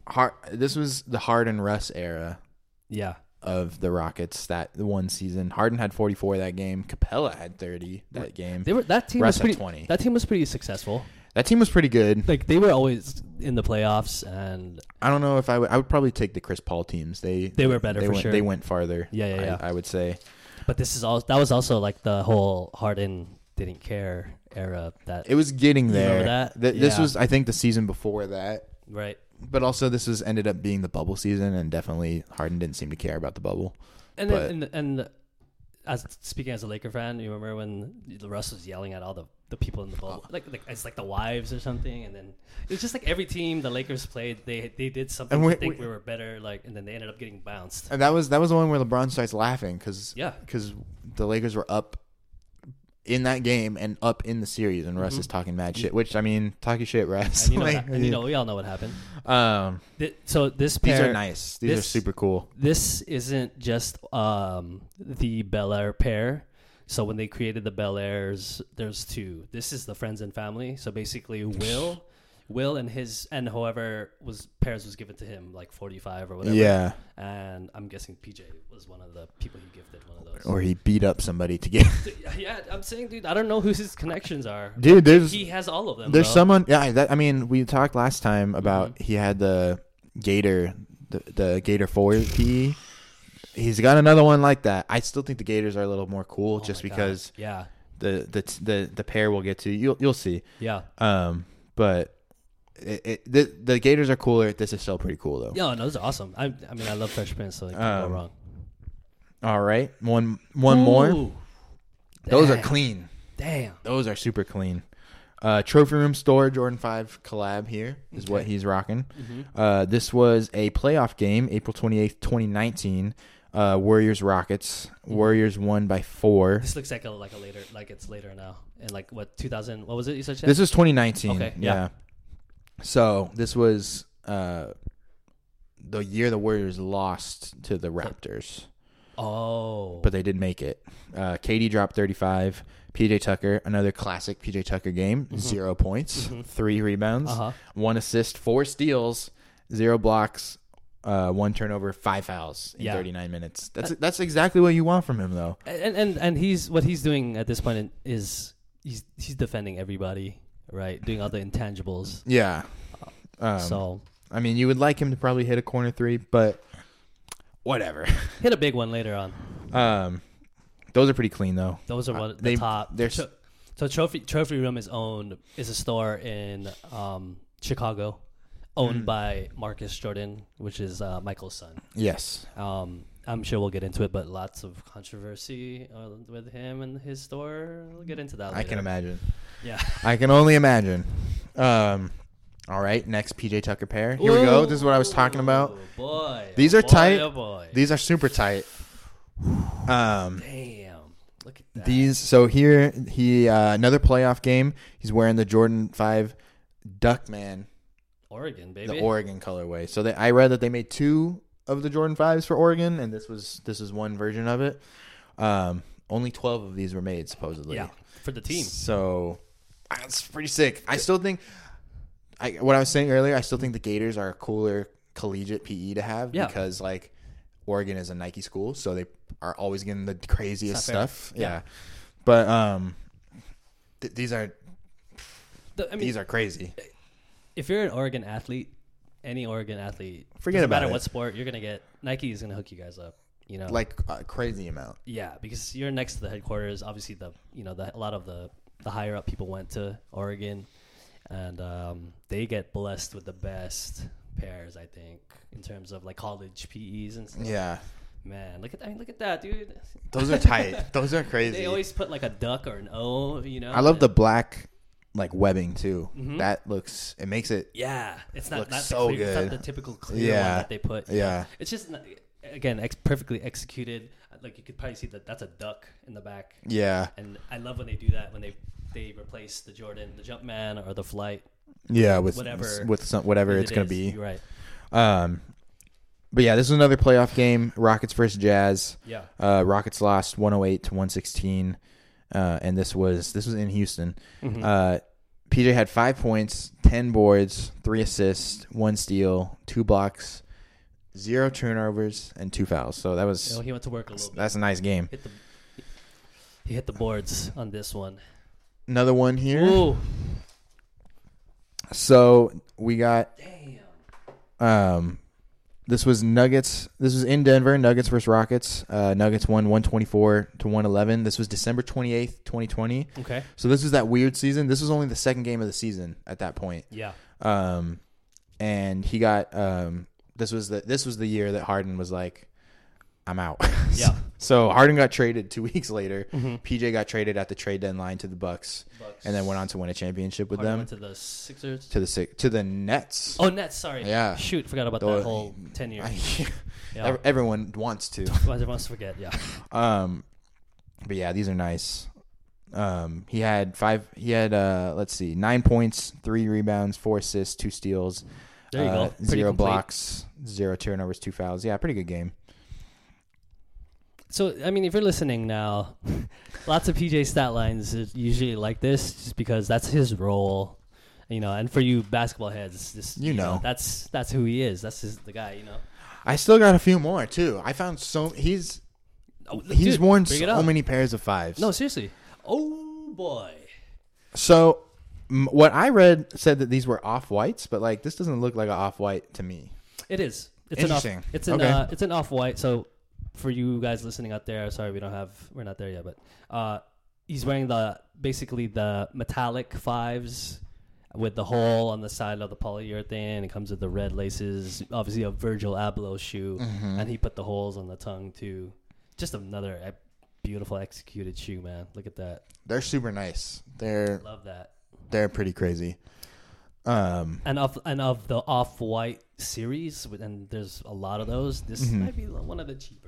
hard, this was the Harden Russ era Yeah. of the Rockets. That one season, Harden had 44 that game. Capela had 30 that game. They were that team Russ was pretty. 20. That team was pretty successful. That team was pretty good. Like they were always in the playoffs, and I don't know if I would. I would probably take the Chris Paul teams. They They were better they for went, sure. They went farther. Yeah, yeah, I- yeah. I, would say. but this is all. That was also like the whole Harden didn't care era. That It was getting there. that? Th- This Yeah. was, I think, the season before that. right. But also, this was ended up being the bubble season, and definitely Harden didn't seem to care about the bubble. And But- then, and and as speaking as a Laker fan, you remember when the Russ was yelling at all the, the people in the bubble, Uh. like like it's like the wives or something, and then it was just like every team the Lakers played, they they did something And we- to think we- we, were better, like, and then they ended up getting bounced. And that was that was the one where LeBron starts laughing because Yeah, because the Lakers were up in that game and up in the series, and Russ Mhm. is talking mad shit. Which I mean, talking shit, Russ. and you know, [laughs] Like, and you know, we all know what happened. um, Th- So this pair, these are nice. These are super cool. this isn't just um, the Bel Air pair. So when they created the Bel Airs, there's two. This is the friends and family. So basically, Will, Will and his and whoever was pairs was given to him like 45 or whatever. Yeah, And I'm guessing PJ was one of the people he gifted one of those. or he beat up somebody to get. [laughs] yeah, I'm saying, dude, I don't know who his connections are. Dude, there's He has all of them. There's bro. someone. Yeah, that, I mean, we talked last time about Mm-hmm. he had the Gator, the, the Gator Four PE. He's got another one like that. I still think the Gators are a little more cool, Oh just my God. because Yeah, the, the the the pair we'll get to. You'll you'll see. yeah. Um, but it, it, the the Gators are cooler. This is still pretty cool though. Yeah, no, those are awesome. I, I mean, I love Fresh Prince, so like, can't Um, go wrong. All right, one one more. Ooh, Those are clean. Damn. Those are super clean. Uh, Trophy Room Store Jordan Five collab here is what he's rocking. Mhm. Uh, this was a playoff game, April twenty eighth, twenty nineteen. Uh, Warriors Rockets. Mm-hmm. Warriors won by four. This looks like a like a later, like it's later now, and like what 2000? What was it? You said This is 2019. Okay, yeah. yeah. So this was uh, the year the Warriors lost to the Raptors, oh, but they did make it. Uh, KD dropped 35. PJ Tucker, another classic PJ Tucker game, zero points, three rebounds, uh huh. one assist, four steals, zero blocks, uh, one turnover, five fouls in Yeah. 39 minutes. That's that's exactly what you want from him, though. And and and he's what he's doing at this point is he's he's defending everybody, right? Doing all the intangibles. Yeah. Um, so I mean, you would like him to probably hit a corner three, but whatever. [laughs] hit a big one later on. Um, those are pretty clean though. Those are Uh, the they- top. there's- So, so trophy trophy room is owned is a store in um, Chicago, owned Mhm. by Marcus Jordan, which is uh, Michael's son. Yes. Um, I'm sure we'll get into it, but lots of controversy uh, with him and his store. We'll get into that. Later. I can imagine. Yeah. I can only imagine. Um, all right, next PJ Tucker pair. Here we go. This is what I was talking about. Ooh, Boy, These oh are boy, tight. Oh boy. These are super tight. Um, Damn. Look at that. these. So here he uh, another playoff game. He's wearing the Jordan Five Duckman, Oregon, baby. the Oregon colorway. So they, I read that they made two of the Jordan Fives for Oregon, and this was this is one version of it. Um, only twelve of these were made supposedly. yeah, for the team. So that's pretty sick. I still think I what I was saying earlier, I still think the Gators are a cooler collegiate PE to have Yeah. because like Oregon is a Nike school, so they are always getting the craziest It's not fair. stuff. Yeah. Yeah. But um th- these are The- I mean, these are crazy. if you're an Oregon athlete, any Oregon athlete, Forget about matter it. what sport, you're gonna get Nike is gonna hook you guys up. You know, Like a crazy amount. yeah, because you're next to the headquarters. Obviously, the you know the, a lot of the the higher up people went to Oregon, and um, they get blessed with the best pairs. I think in terms of like college PEs and stuff. Yeah. Man, look at I mean, look at that, dude. Those are tight. [laughs] Those are crazy. They always put like a duck or an O. You know, I love the black like webbing too. Mhm. That looks it makes it Yeah, it's not not so the clear, It's good. not the typical clear one Yeah. that they put. Yeah. it's just not, again ex- perfectly executed. Like you could probably see that that's a duck in the back, yeah. and I love when they do that when they they replace the Jordan, the Jumpman, or the Flight. Yeah, with Whatever with some whatever it's it gonna is. be. You're right. Um, but yeah, this is another playoff game. Rockets versus Jazz. Yeah. Uh, Rockets lost 108 to 116, uh, and this was this was in Houston. Mhm. Uh, PJ had five points, ten boards, three assists, one steal, two blocks, zero turnovers, and two fouls. So that You was know, he went to work a little bit. that's a nice game. Hit the he hit the boards on this one. Another one here. Ooh, So we got damn. Um, this was Nuggets. This was in Denver. Nuggets versus Rockets. Uh, Nuggets won one twenty four to one eleven. This was December twenty eighth, twenty twenty. Okay. So this was that weird season. This was only the second game of the season at that point. Yeah. Um, and he got um. This was the this was the year that Harden was like, I'm out. [laughs] Yeah. so Harden got traded two [laughs] weeks later. Mhm. PJ got traded at the trade deadline to the Bucks, Bucks. and then went on to win a championship with Harden them went to the Sixers. to the Six- to the Nets. Oh, Nets. Sorry. Yeah. Shoot, forgot about The- that whole ten years. [laughs] Yeah. Everyone wants to. Everyone wants to forget. Yeah. Um, but yeah, these are nice. Um, he had five. He had uh, let's see, nine points, three rebounds, four assists, two steals, There you uh, go. Pretty zero complete. blocks, zero turnovers, two fouls. Yeah, pretty good game. So, I mean, if you're listening now, [laughs] lots of PJ stat lines is usually like this, just because that's his role, you know. And for you basketball heads, just You know. that's that's who he is. That's his, the guy, you know. I still got a few more too. I found so he's Oh, he's dude, worn bring it so up. many pairs of fives. No, seriously. Oh boy. So m- what I read said that these were off whites, but like this doesn't look like an off white to me. It is. It's an off. Interesting. It's an. Okay. Uh, it's an off white. So, for you guys listening out there, sorry we don't have. We're not there yet, but uh, he's wearing the basically the metallic fives with the hole on the side of the polyurethane. It comes with the red laces. Obviously, a Virgil Abloh shoe, Mm-hmm. and he put the holes on the tongue too. Just another beautiful executed shoe, man. Look at that. They're super nice. They're Love that. they're pretty crazy. Um, And of and of the off white series, and there's a lot of those. This Mhm. might be one of the cheaper.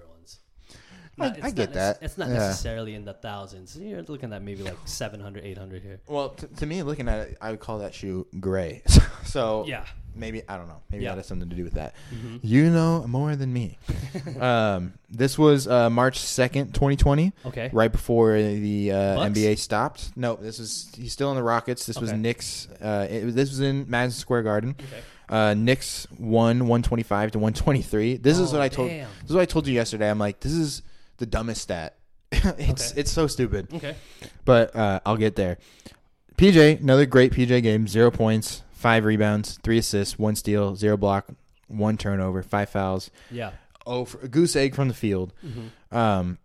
I- Not- I not get nec- that. It's not Yeah. necessarily in the thousands. You're looking at maybe like 700, 800 here. well, t- to me, looking at it, I would call that shoe gray. [laughs] so Yeah. maybe I don't know. Maybe Yeah. that has something to do with that. hmm You know more than me. [laughs] um, this was uh, March second, twenty twenty, Okay. right before the uh, NBA stopped. No, this is he's still in the Rockets. This was Okay. Knicks. Uh, it, this was in Madison Square Garden. Okay. Uh, Knicks won one twenty five to one twenty three. This is Oh, what I told. damn. This is what I told you yesterday. I'm like, this is the dumbest stat. [laughs] it's Okay. it's so stupid, Okay. but uh, I'll get there. PJ, another great PJ game. Zero points, five rebounds, three assists, one steal, zero block, one turnover, five fouls. Yeah. Oh, for, a goose egg from the field. hmm Um,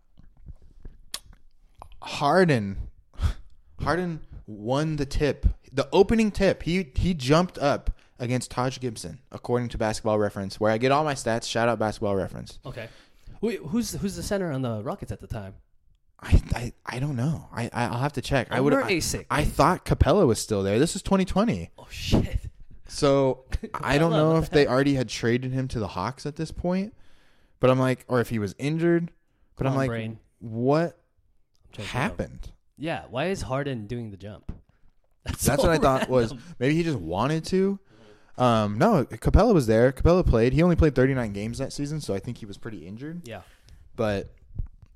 Harden, Harden won the tip, the opening tip. He he jumped up against Taj Gibson, according to Basketball Reference, where I get all my stats. Shout out Basketball Reference. Okay. Wait, who's who's the center on the Rockets at the time? I I, I don't know. I I'll have to check. I would. I, Asic. I thought Capela was still there. This is 2020, oh shit. so [laughs] I don't know if they already had traded him to the Hawks at this point. But I'm like, or if he was injured. But Come I'm on, like, brain. what I'm checking it out. happened? Yeah. Why is Harden doing the jump? [laughs] That's so what I thought was maybe he just wanted to. Um, no, Capela was there. Capela played. He only played 39 games that season, so I think he was pretty injured. Yeah. But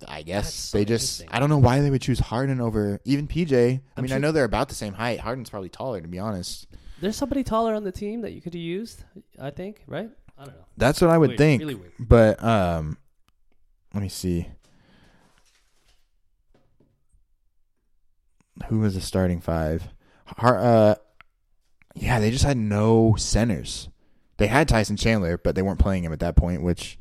I guess so they just I don't know why they would choose Harden over even PJ. I I'm mean, I know they're about the same height. Harden's probably taller to be honest. There's somebody taller on the team that you could have used. I think. Right. I don't know. That's what I would Weird, think. Really weird. But um let me see. Who was the starting five? Har- uh yeah, they just had no centers. They had Tyson Chandler, but they weren't playing him at that point, which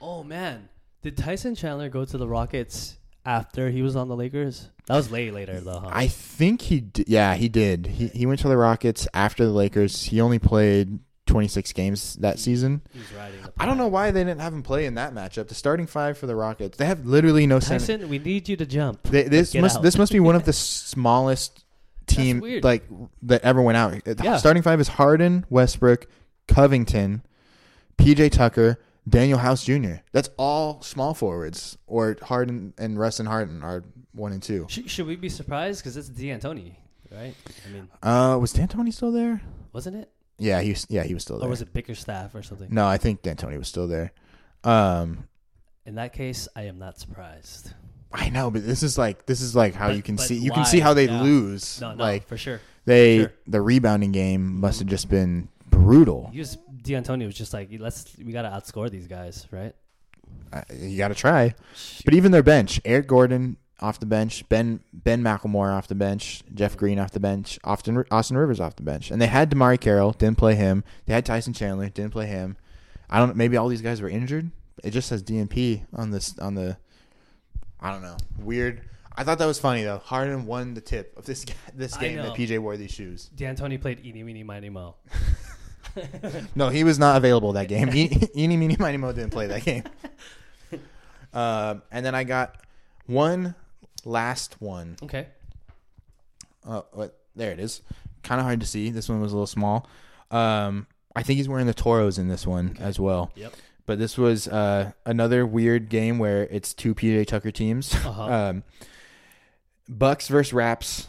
Oh man, did Tyson Chandler go to the Rockets after he was on the Lakers? That was way later though. Huh? I think he d- yeah, he did. He he went to the Rockets after the Lakers. He only played 26 games that season. he was riding. The I don't know why they didn't have him play in that matchup. The starting five for the Rockets. They have literally no center. We need you to jump. They, this Get must out. this must be one of the [laughs] smallest team like that ever went out. Yeah. Starting five is Harden, Westbrook, Covington, PJ Tucker, Danuel House Jr. That's all small forwards. Or Harden and Russ and Harden are one and two. Sh- should we be surprised because it's D'Antoni, right? I mean, Uh, was D'Antoni still there? wasn't it? Yeah, he was, yeah he was still there. Or was it Bickerstaff or something? No, I think D'Antoni was still there. Um, In that case, I am not surprised. I know, but this is like this is like how But- you can but see you can see how they Yeah. lose. No, no, like for sure. they sure. the rebounding game must have just been brutal. He was D'Antoni was just like, let's we gotta outscore these guys, right? Uh, you got to try. But even their bench, Eric Gordon off the bench, Ben Ben McLemore off the bench, Jeff Green off the bench, Austin Austin Rivers off the bench, and they had DeMarre Carroll, didn't play him. They had Tyson Chandler, didn't play him. I don't. Maybe all these guys were injured. It just says DNP on this on the. I don't know. Weird. I thought that was funny though. Harden won the tip of this this I game that know. PJ wore these shoes. D'Antoni played eeny meeny miny mo. [laughs] No, he was not available that game. E- [laughs] Eeny, meeny, miny, mo didn't play that game. [laughs] Um, and then I got one last one. Okay. Oh, what? There it is. Kind of hard to see. This one was a little small. Um, I think he's wearing the Toros in this one as well. Yep. But this was uh, another weird game where it's two PJ Tucker teams. [laughs] Uh-huh. Um, Bucks versus Raps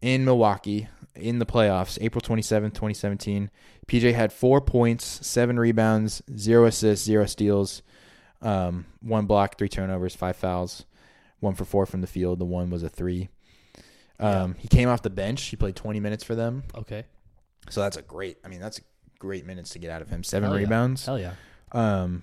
in Milwaukee in the playoffs, April 27th, 2017. PJ had four points, seven rebounds, zero assists, zero steals, um, one block, three turnovers, five fouls, one for four from the field. The one was a three. Um, He came off the bench. He played 20 minutes for them. Okay. So that's a great, I mean, that's great minutes to get out of him. Seven Hell yeah. rebounds. Hell yeah. Um,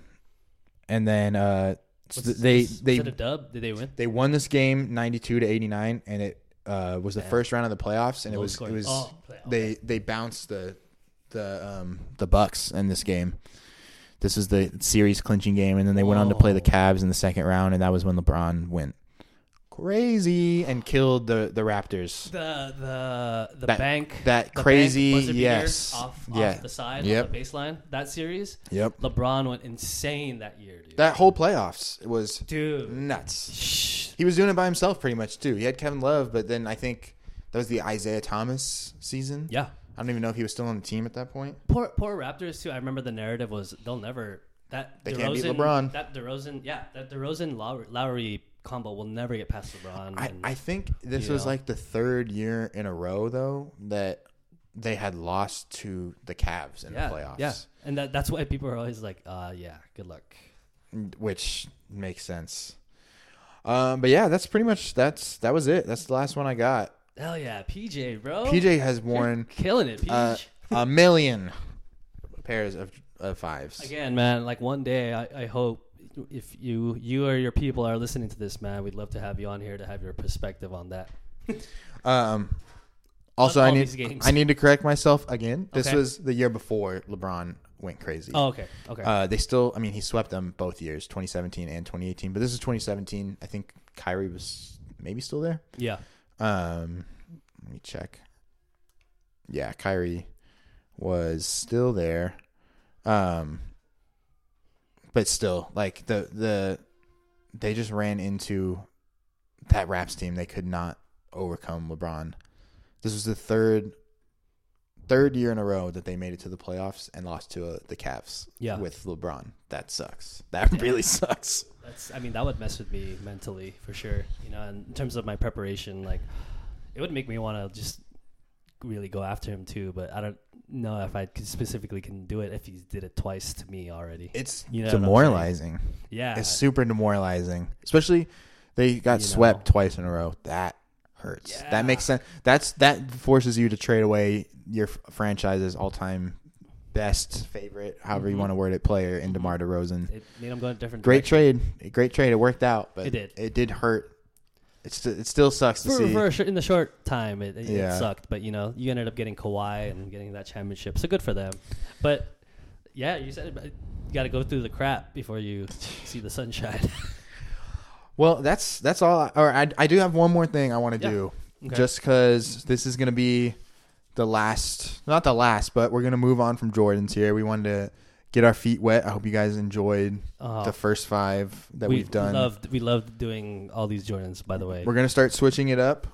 and then uh, so Was- they was, they it a dub? Did they win? they won this game 92 to 89 and it uh, was the first round of the playoffs and it Low was scoring. it was Oh, they they bounced the the um the Bucks in this game. This was the series clinching game and then they went on to play the Cavs in the second round and that was when LeBron went crazy and killed the the Raptors. The the the That- bank that the crazy- bank yes. off, Yeah. off the side Yep. on the baseline that series. Yep. LeBron went insane that year, dude. That whole playoffs was dude. nuts. Shh. He was doing it by himself pretty much too. He had Kevin Love, but then I think that was the Isaiah Thomas season. Yeah. I don't even know if he was still on the team at that point. Poor poor Raptors too. I remember the narrative was they'll never that They DeRozan, can't beat LeBron. That DeRozan, yeah, that DeRozan Lowry, Lowry combo will never get past LeBron. I, and- I think this was know. like the third year in a row though that they had lost to the Cavs in yeah, the playoffs. yeah, and that, that's why people are always like, uh, yeah, good luck. which makes sense. Um, but yeah, that's pretty much that's that was it. That's the last one I got. Hell yeah, PJ, bro. PJ has You're worn killing it, uh, a million pairs of, of fives. Again, man, like one day, I, I hope if you you or your people are listening to this, man, we'd love to have you on here to have your perspective on that. [laughs] Um, also, I all need games. I need to correct myself again. This Okay. was the year before LeBron went crazy. Oh, okay, okay. Uh, they still, I mean, he swept them both years, 2017 and 2018. But this is 2017. I think Kyrie was maybe still there. yeah, Um, let me check. Yeah, Kyrie was still there. Um, but still, like the the they just ran into that Raps team. They could not overcome LeBron. This was the third third year in a row that they made it to the playoffs and lost to uh, the Cavs. Yeah. with LeBron. That sucks. That really [laughs] sucks. that's. I mean, that would mess with me mentally for sure. You know, in terms of my preparation, like it would make me want to just really go after him too. But I don't know if I specifically can do it if he did it twice to me already. It's You know what I'm saying? demoralizing. yeah, It's super demoralizing, especially they got You swept know. twice in a row. That hurts. Yeah. That makes sense. That's that forces you to trade away your f- franchise's all-time best favorite, however you Mhm. want to word it, player in DeMar DeRozan. it made him go in a different. Great direction. trade, great trade. It worked out, but It did. It did hurt. It's it still sucks to for, see. for a short, in the short time, it, it, it sucked. But you know, you ended up getting Kawhi and getting that championship, so good for them. But yeah, you said it, you got to go through the crap before you [sighs] see the sunshine. [laughs] Well, that's that's all. I, or I, I do have one more thing I want to Yeah. do, Okay. just because this is gonna be the last, not the last, but we're gonna move on from Jordans here. We wanted to get our feet wet. I hope you guys enjoyed Oh, the first five that we have done. Loved, we loved doing all these Jordans. By the way, We're gonna start switching it up.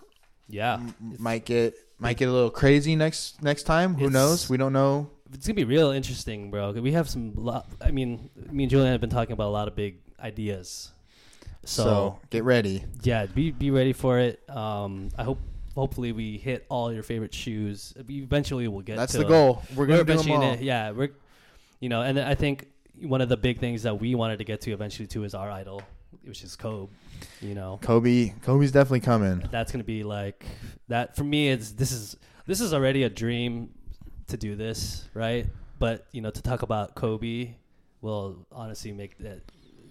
yeah, M- might get might get a little crazy next next time. Who knows? We don't know. it's gonna be real interesting, bro. We have some. Lo- I mean, me and Julian have been talking about a lot of big ideas. So, So, get ready. yeah, be be ready for it. Um, I hope. Hopefully, we hit all your favorite shoes. Eventually, we'll get. That's to the goal. We're gonna do them all. gonna- yeah, we're, you know, and I think one of the big things that we wanted to get to eventually too is our idol, which is Kobe. You know, Kobe, Kobe's definitely coming. that's gonna be like that for me. It's this is this is already a dream to do this, right? But you know, to talk about Kobe will honestly make that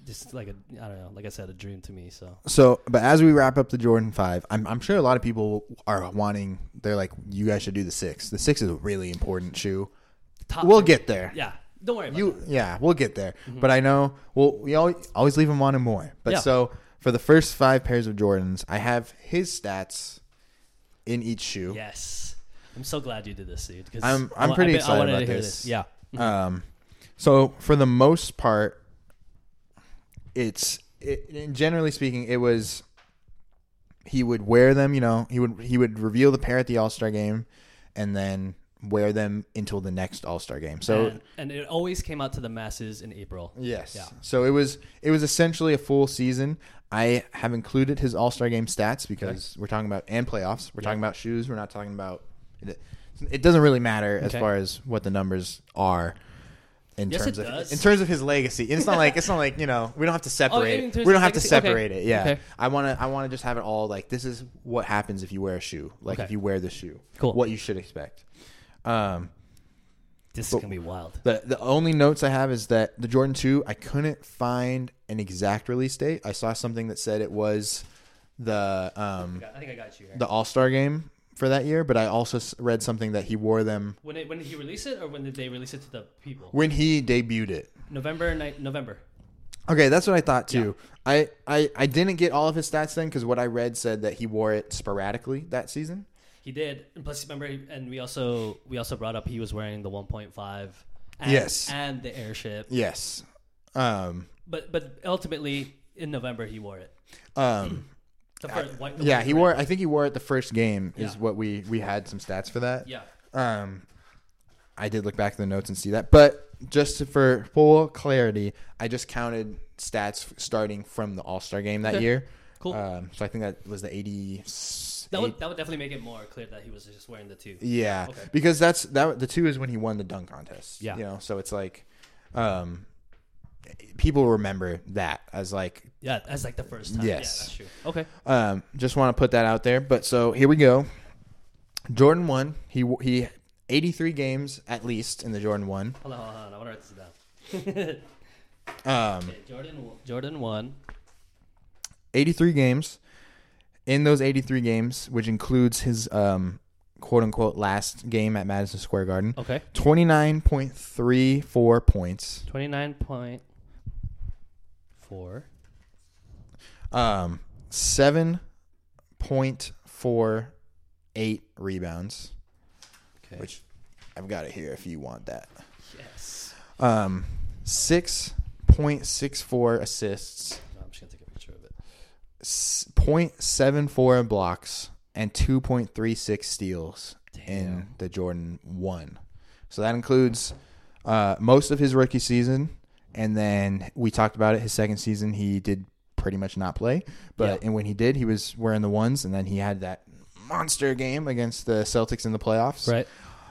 just like a I don't know, like I said, a dream to me. So So, but as we wrap up the Jordan Five, I'm I'm sure a lot of people are wanting. They're like, you guys should do the six. The six is a really important shoe. top We'll get there. Yeah, don't worry about You, that. yeah, we'll get there. Mhm. But I know, well, we always always leave him wanting more. But Yeah. so for the first five pairs of Jordans, I have his stats in each shoe. Yes, I'm so glad you did this, dude. 'cause I'm- I I'm pretty I, I excited wanted about hear this. Yeah. Um, so for the most part, it's it, generally speaking, it was he would wear them. You know, he would he would reveal the pair at the All Star game, and then wear them until the next All Star game. So and, and it always came out to the masses in April. Yes. Yeah. So it was it was essentially a full season. I have included his All Star Game stats because we're talking about and playoffs. We're Yeah. talking about shoes. We're not talking about. It, it doesn't really matter as Okay. far as what the numbers are. In Yes, terms of does. in terms of his legacy, it's not like it's not like you know we don't have to oh, separate. in terms we don't have to legacy? Okay. separate it. Yeah, Okay. I want to I want to just have it all like this is what happens if you wear a shoe. Like Okay. if you wear the shoe, Cool. what you should expect. Um, This is gonna be wild. the the only notes I have is that the Jordan 2, I couldn't find an exact release date. I saw something that said it was the um I think I got you here. the All-Star game for that year, but I also read something that he wore them when it, when did he release it, or when did they release it to the people? when he debuted it. November night. November. Okay, that's what I thought too. I, I I didn't get all of his stats then because what I read said that he wore it sporadically that season. He did. And plus, remember, he- and we also we also brought up he was wearing the 1.5. And, Yes. and the airship. Yes. Um. But but ultimately, in November, he wore it. Um. [clears throat] The first, white, the yeah, he wore. I think he wore it the first game. Is Yeah. what we we had some stats for that. Yeah. Um, I did look back at the notes and see that, but just for full clarity, I just counted stats starting from the All Star game that Okay. year. Cool. Um, so I think that was the eighty. That would that would definitely make it more clear that he was just wearing the two. Yeah, Okay. because that's that. The two is when he won the dunk contest. Yeah. you know, so it's like, um, people remember that as like Yeah, as like the first time. Yes. Yeah, that's true. Okay. Um, just want to put that out there. But so here we go. Jordan won. He he, eighty three games at least in the Jordan one. Hold on, hold on. hold on. I want to write this down. [laughs] Um, Okay, Jordan Jordan won. eighty three games. In those eighty three games, which includes his um, quote unquote last game at Madison Square Garden, Okay. twenty nine point three four points. Twenty nine point four. Um, seven point four eight rebounds. Okay. Which I've got it here if you want that. yes. Um, six point six four assists, No, I'm just gonna take a picture of it. s- 0.74 blocks, and two point three six steals in the Jordan one. So that includes uh, most of his rookie season, and then we talked about it. His second season, he did pretty much not play, but Yeah. and when he did, he was wearing the ones, and then he had that monster game against the Celtics in the playoffs. Right.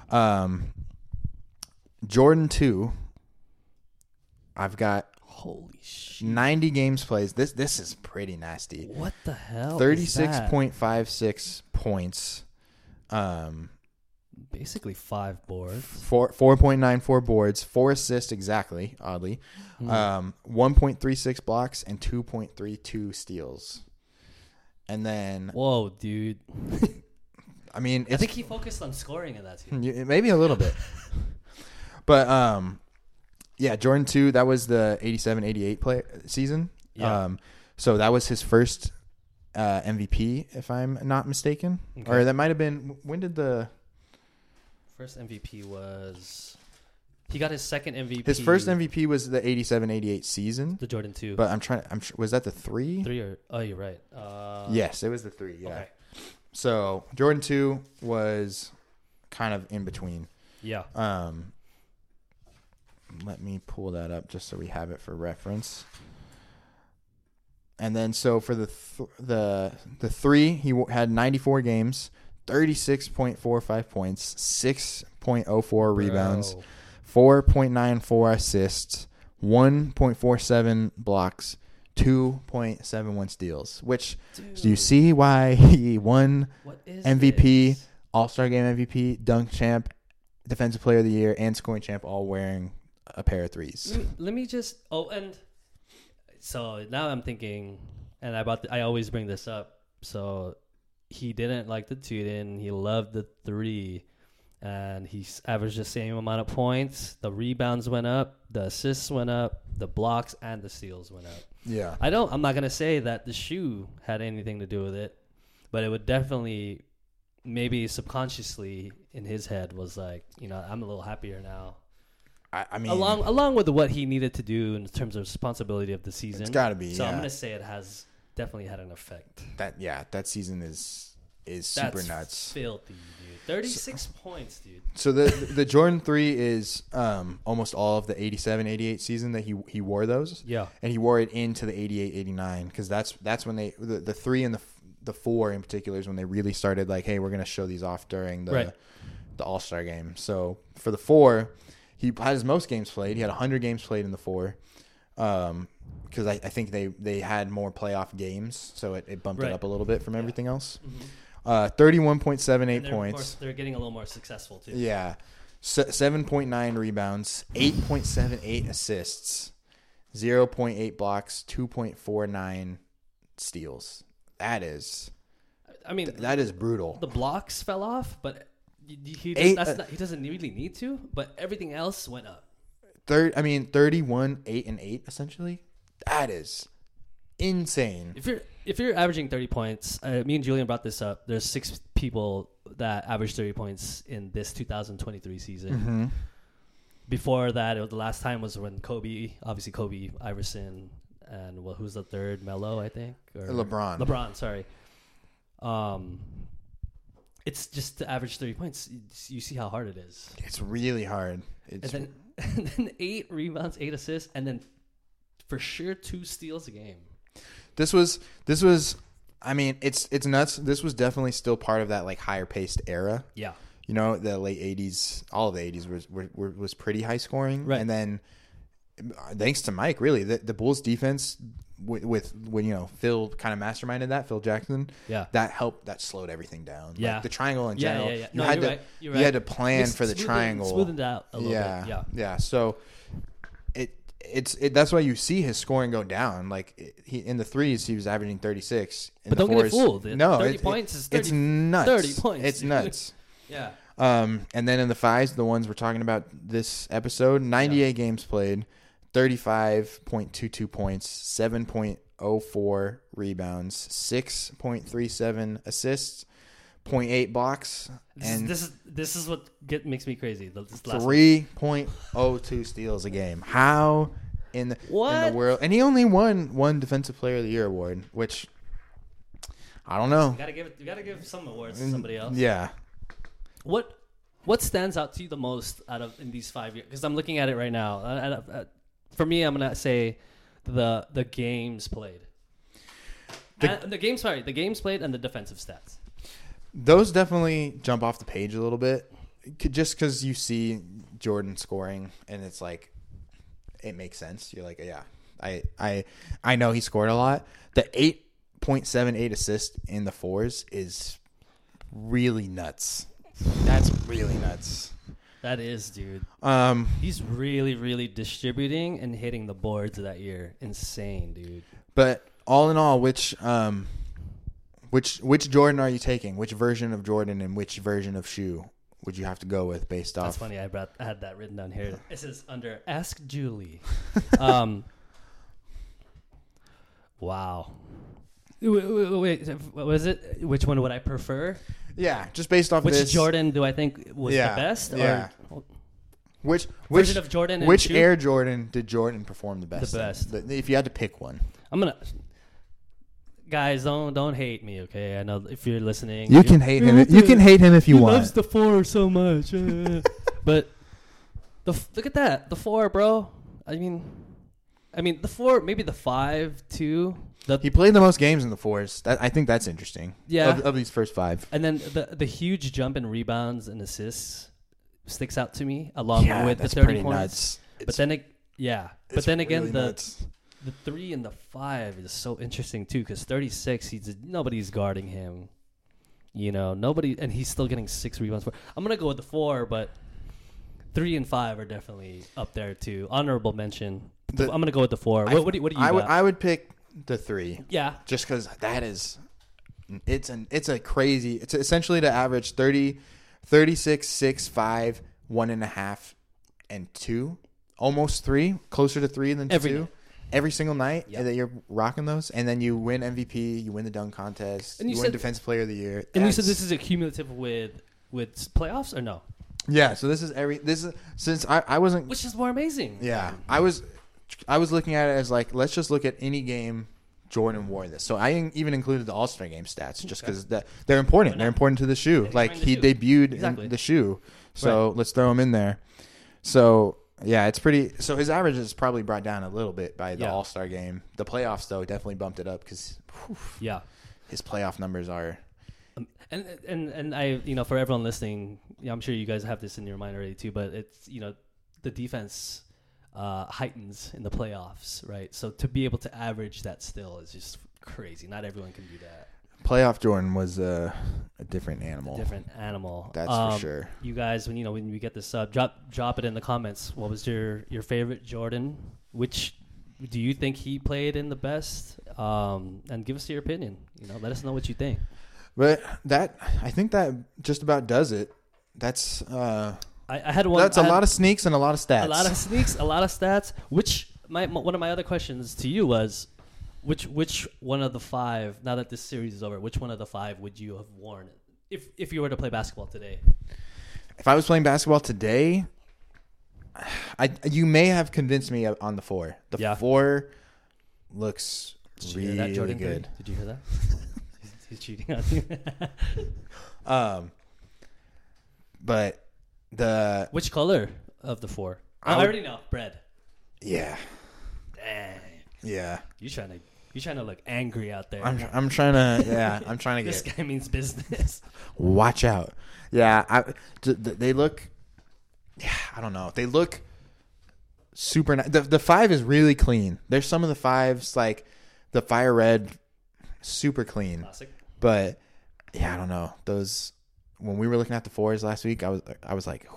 Um, Jordan two. I've got Holy shit. 90 games plays. This this is pretty nasty. What the hell? Thirty is six that? point five six points. Um, Basically five boards. four four point nine four boards, four assists exactly. Oddly, Hmm. um, one point three six blocks and two point three two steals. And then Whoa, dude. [laughs] I mean, I think he focused on scoring in that. [laughs] Y- Maybe a little bit. [laughs] but um yeah, Jordan 2, that was the 87-88 play season. Yeah. Um so that was his first uh MVP if I'm not mistaken. Okay. Or that might have been when did the First MVP was he got his second MVP. his first MVP was the 87-88 season. the Jordan two. But I'm trying I'm sure, was that the 3? three or oh, you're right. Uh, Yes, it was the 3. Yeah. Okay. So Jordan 2 was kind of in between. Yeah. Um, let me pull that up just so we have it for reference. And then so for the th- the the three, he w- had 94 games, 36.45 points, 6.04 rebounds, Bro. 4.94 assists, 1.47 blocks, 2.71 steals. Which do you see why he won MVP? this? All Star Game MVP, Dunk Champ, Defensive Player of the Year, and Scoring Champ all wearing a pair of threes. Mm, let me, just. Oh, and so now I'm thinking, and I about I always bring this up. So he didn't like the two, and he loved the three, and he averaged the same amount of points. The rebounds went up, the assists went up, the blocks and the steals went up. Yeah. I don't. I'm not gonna say that the shoe had anything to do with it, but it would definitely, maybe subconsciously in his head was like, you know, I'm a little happier now. I, I mean, along along with what he needed to do in terms of responsibility of the season. it's got to be. so I'm gonna say it has definitely had an effect. that. Yeah, that season is is super That's nuts. filthy, dude. 36 points, dude. So the the Jordan three is um almost all of the 87-88 season that he he wore those, Yeah. and he wore it into the 88-89 because that's that's when they the, the three and the the four in particular is when they really started like, hey, we're gonna show these off during the Right. the All Star game. So for the four, he had his most games played. He had 100 games played in the four. Um, because I, I think they, they had more playoff games, so it, it bumped Right. it up a little bit from Yeah. everything else. Mhm. Uh, 31.78 they're, of points. course, they're getting a little more successful too. Yeah. Se- 7.9 rebounds, 8.78 assists, 0.8 blocks, 2.49 steals. That is I mean, that is brutal. the blocks fell off, but he does, Eight- that's uh, not, he doesn't really need to. But everything else went up. Third, I mean, 31, 8 and 8 essentially. That is insane. If you're if you're averaging 30 points, uh, me and Julian brought this up. There's six people that average 30 points in this 2023 season. Mm-hmm. Before that, it was, the last time was when Kobe, obviously Kobe, Iverson, and well, who's the third? Melo, I think. Or LeBron. LeBron, sorry. Um, it's just to average 30 points. You- see how hard it is. It's really hard. And It's then, [laughs] and then eight rebounds, eight assists, and then for sure two steals a game. this was this was. I mean, it's it's nuts. This was definitely still part of that like higher paced era. Yeah. You know, the late '80s, all of the '80s was were, were, was pretty high scoring, Right. and then uh, thanks to Mike, really, the, the Bulls defense with, with when you know Phil kind of masterminded that, Phil Jackson, Yeah. that helped that slowed everything down. Yeah. like the triangle in Yeah, general. yeah, yeah. You No, had you're to right. You're you right. had to plan It's for the smoothened- triangle. Smoothened out a little yeah, bit. Yeah. yeah. So it it's it, that's why you see his scoring go down. Like it, he in the threes, he was averaging thirty six. But don't get fooled. No, 30 it- points it- is it's 30 nuts. 30 points, It's nuts. [laughs] Yeah. Um, and then in the fives, the ones we're talking about this episode, 98 games played, 35.22 points, 7.04 rebounds, 6.37 assists, 0.8 blocks, This, and is, this is this is what get makes me crazy. This 3.02 steals a game. How in the, what? in the world? And he only won one Defensive Player of the Year award, which I don't know. You gotta give you gotta give some awards to mm, somebody else. Yeah. What what stands out to you the most out of in these five years? Because I'm looking at it right now. For me, I'm gonna say the the games played. The- The, the games, sorry, the games played and the defensive stats. Those definitely jump off the page a little bit, just because you see Jordan scoring, and it's like it makes sense. You're like, yeah, I, I, I know he scored a lot. The eight point seven eight assist in the fours is really nuts. That's really nuts. That is, dude. Um, He's really, really distributing and hitting the boards that year. Insane, dude. but all in all, which um, which which Jordan are you taking? Which version of Jordan and which version of shoe would you have to go with based off That's off? funny. I brought I had that written down here. This is under Ask Julie. um, wow. Wait, wait, wait, what was it? Which one would I prefer? Yeah, just based off Which this. Which Jordan do I think was Yeah, the best? yeah. Or Which which version of Jordan? and which shoe? Air Jordan did Jordan perform the best? in? best. The- if you had to pick one, I'm gonna. Guys, don't don't hate me, okay? I know if you're listening, you can hate him. You can hate him if you want. he loves the four so much, [laughs] but the f- look at that, the four, bro. I mean, I mean the four, maybe the five, two, the he played the most games in the fours. That I think that's interesting. Yeah. of, of these first five. and then the the huge jump in rebounds and assists sticks out to me along yeah, with the thirty points. nuts. But It's- then it, yeah, but then again really the nuts. the three and the five is so interesting too because 36 he's nobody's guarding him you know nobody and he's still getting six rebounds for i'm gonna go with the four but three and five are definitely up there too honorable mention The- i'm gonna go with the four I- what, what do you, what do you I got? I would pick the three. Yeah. Just because that is it's an it's a crazy it's essentially to average 30 36 6 5 one and a half and two. Almost three closer to three than Every two. night. every single night Yep. that you're rocking those and then you win mvp you win the dunk contest And you, you win said- defensive player of the year. And you said this is a cumulative with with playoffs or no? Yeah so this is every this is since i, I wasn't which is more amazing. Yeah um, i was i was looking at it as like let's just look at any game jordan wore this. So i even included the all-star game stats just because that they're important. They're important to the shoe. Like the he shoe. debuted Exactly. in the shoe. So let's throw him in there. So yeah it's pretty so his average is probably brought down a little bit by the Yeah. all-star game. The playoffs though definitely bumped it up because yeah. his playoff numbers are Um, and and and I, you know, for everyone listening, yeah, I'm sure you guys have this in your mind already too. But it's you know, the defense uh, heightens in the playoffs, right? So to be able to average that still is just crazy. Not everyone can do that. playoff jordan was uh, a different animal Different animal. that's Um, for sure You guys, when you know when we get this up, drop drop it in the comments. What was your your favorite Jordan? Which do you think he played in the best? Um, and give us your opinion. You know, let us know what you think. But that I think that just about does it. That's uh I, I had one. that's a a lot of sneaks and a lot of stats. a lot of sneaks, a lot of stats. Which my, my one of my other questions to you was, which which one of the five? Now that this series is over, which one of the five would you have worn if if you were to play basketball today? If I was playing basketball today, I you may have convinced me on the four. The Yeah. four looks Did really that, good. Did you hear that? [laughs] he's, he's cheating on you. [laughs] Um, but the which color of the four? I I, would- already know. Bread. yeah Dang. yeah. You trying to you trying to look angry out there? I'm I'm trying to yeah I'm trying to [laughs] this get guy means business. [laughs] watch out. Yeah, I they look. Yeah, I don't know. They look super. Ni- the the five is really clean. There's some of the fives like the fire red, super clean. Classic. But yeah, I don't know those. When we were looking at the fours last week, I was I was like,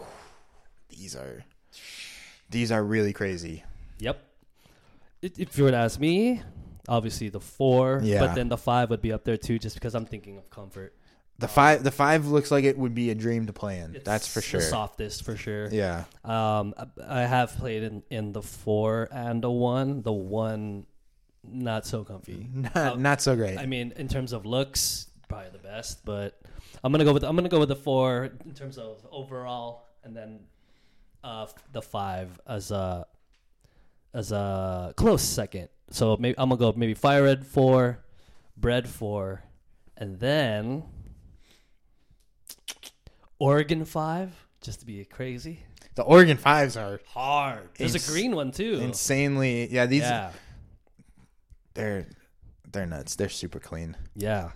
these are these are really crazy. Yep. If you were to ask me, obviously the four, Yeah. but then the five would be up there too, just because I'm thinking of comfort. The five the five looks like it would be a dream to play in. That's for sure. The softest for sure. Yeah. Um, I- have played in in the four and the one. The one, not so comfy. [laughs] Not, not so great. I mean, in terms of looks, probably the best, but I'm gonna go with I'm gonna go with the four in terms of overall, and then uh, the five as a as a close second. So maybe I'm gonna go maybe fire red four, bread four, and then Oregon five, just to be crazy. the Oregon fives are Hard. There's Ins- a green one too. insanely. Yeah, these yeah, they're they're nuts. They're super clean. yeah.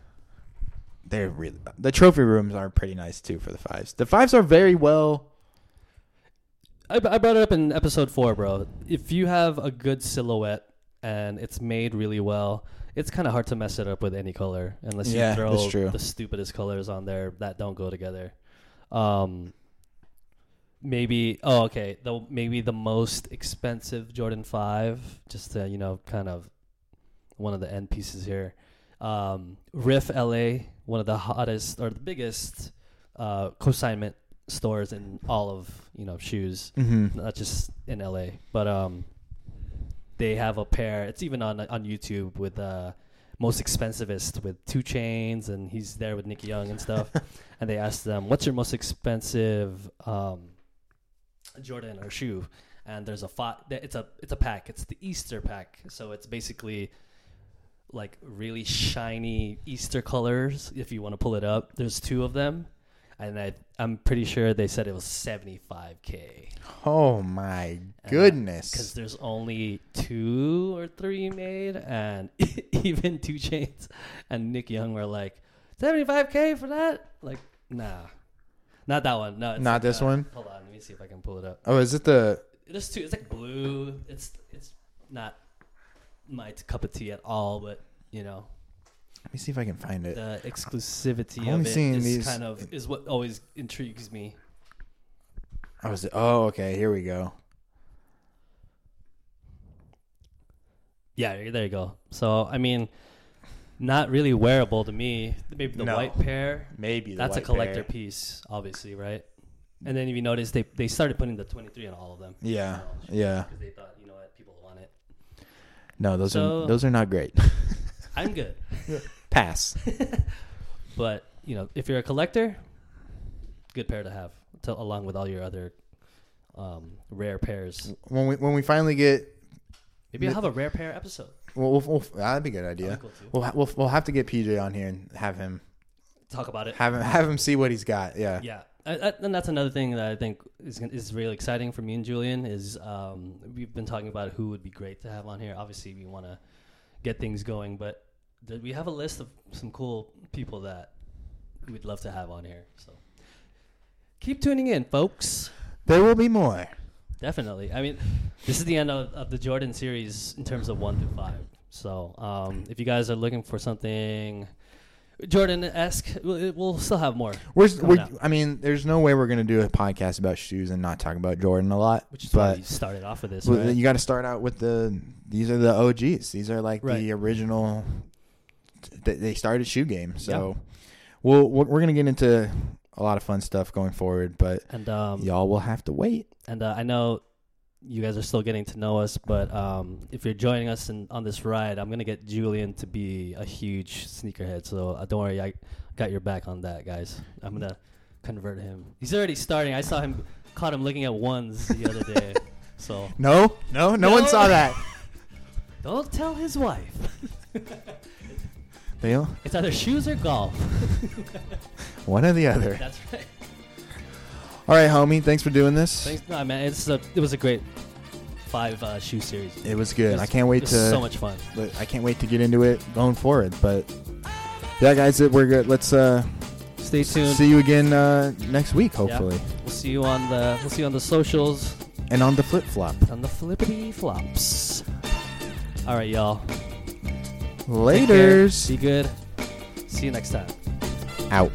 They're really the trophy rooms are pretty nice too for the fives. The fives are very well. I, I brought it up in episode four, bro. If you have a good silhouette and it's made really well, it's kind of hard to mess it up with any color unless you Yeah, throw that's true. the stupidest colors on there that don't go together. Um, maybe oh okay, the maybe the most expensive Jordan Five, just to you know, kind of one of the end pieces here. Um, RIF LA, one of the hottest or the biggest uh, consignment stores in all of you know shoes Mm-hmm. not just in LA, but um, they have a pair. It's even on on YouTube with uh, most expensivest with 2 Chainz, and he's there with Nicky Young and stuff. [laughs] and they asked them, "What's your most expensive um, Jordan or shoe?" And there's a It's a it's a pack. It's the Easter pack, so it's basically like really shiny Easter colors. If you want to pull it up, there's two of them. And I, I'm pretty sure they said it was 75k. Oh my goodness! because there's only two or three made, and [laughs] even 2 Chainz and Nick Young were like, 75k for that? Like, nah, not that one. No, it's Not like, this uh, one? Hold on, let me see if I can pull it up. Oh, is it the? It's two. It's like blue. It's it's not my cup of tea at all, but you know, Let me see if I can find it. the exclusivity I'm of it seeing is these- kind of is what always intrigues me. Oh, I was. Oh, okay. Here we go. Yeah, there you go. So I mean, not really wearable to me. Maybe the No. white pair. Maybe the That's a collector pair. piece, obviously, right? And then if you notice, they they started putting the 23 on all of them. Yeah, yeah. Because they thought, you know what, people want it. No, those So- are those are not great. [laughs] I'm good. [laughs] Pass. [laughs] But you know, if you're a collector, good pair to have, to, along with all your other um, rare pairs. When we when we finally get, Maybe I'll have a rare pair episode. well, we'll, we'll that'd be a good idea. be cool. We'll, we'll we'll have to get PJ on here and have him Talk about it. have him have him see what he's got. Yeah. Yeah, I, I, and that's another thing that I think is is really exciting for me and Julian is um, we've been talking about who would be great to have on here. Obviously, we want to get things going, but th- we have a list of some cool people that we'd love to have on here. So keep tuning in, folks. There will be more. Definitely. I mean, this is the end of, of the Jordan series in terms of one through five. So um, if you guys are looking for something Jordan esque, we'll, we'll still have more. We're, we're. I mean, there's no way we're gonna do a podcast about shoes and not talk about Jordan a lot. Which is why but we started off with this. well, right? you got to start out with the. These are the OGs. These are like Right. the original. They, they started shoe game, so we'll we're we're gonna get into a lot of fun stuff going forward. But And um, y'all will have to wait. and uh, I know you guys are still getting to know us, but um, if you're joining us in, on this ride, I'm gonna get Julian to be a huge sneakerhead. So uh, don't worry, I got your back on that, guys. I'm gonna convert him. He's already starting. I saw him, caught him looking at ones the other day. [laughs] So No, no, no, one saw that. [laughs] don't tell his wife. Dale, It's either shoes or golf. one or the other. [laughs] That's right. All right, homie. Thanks for doing this. Thanks, no, man. It's a, it was a great five uh, shoe series. It was good. It was- I can't wait to. so much fun. I can't wait to get into it going forward. But yeah, guys, we're good. Let's uh, Stay tuned. see you again uh, next week, hopefully, We'll see you on the we'll see you on the socials and on the flip flop. on the flippity flops. All right, y'all. Later. Be good. See you next time. out.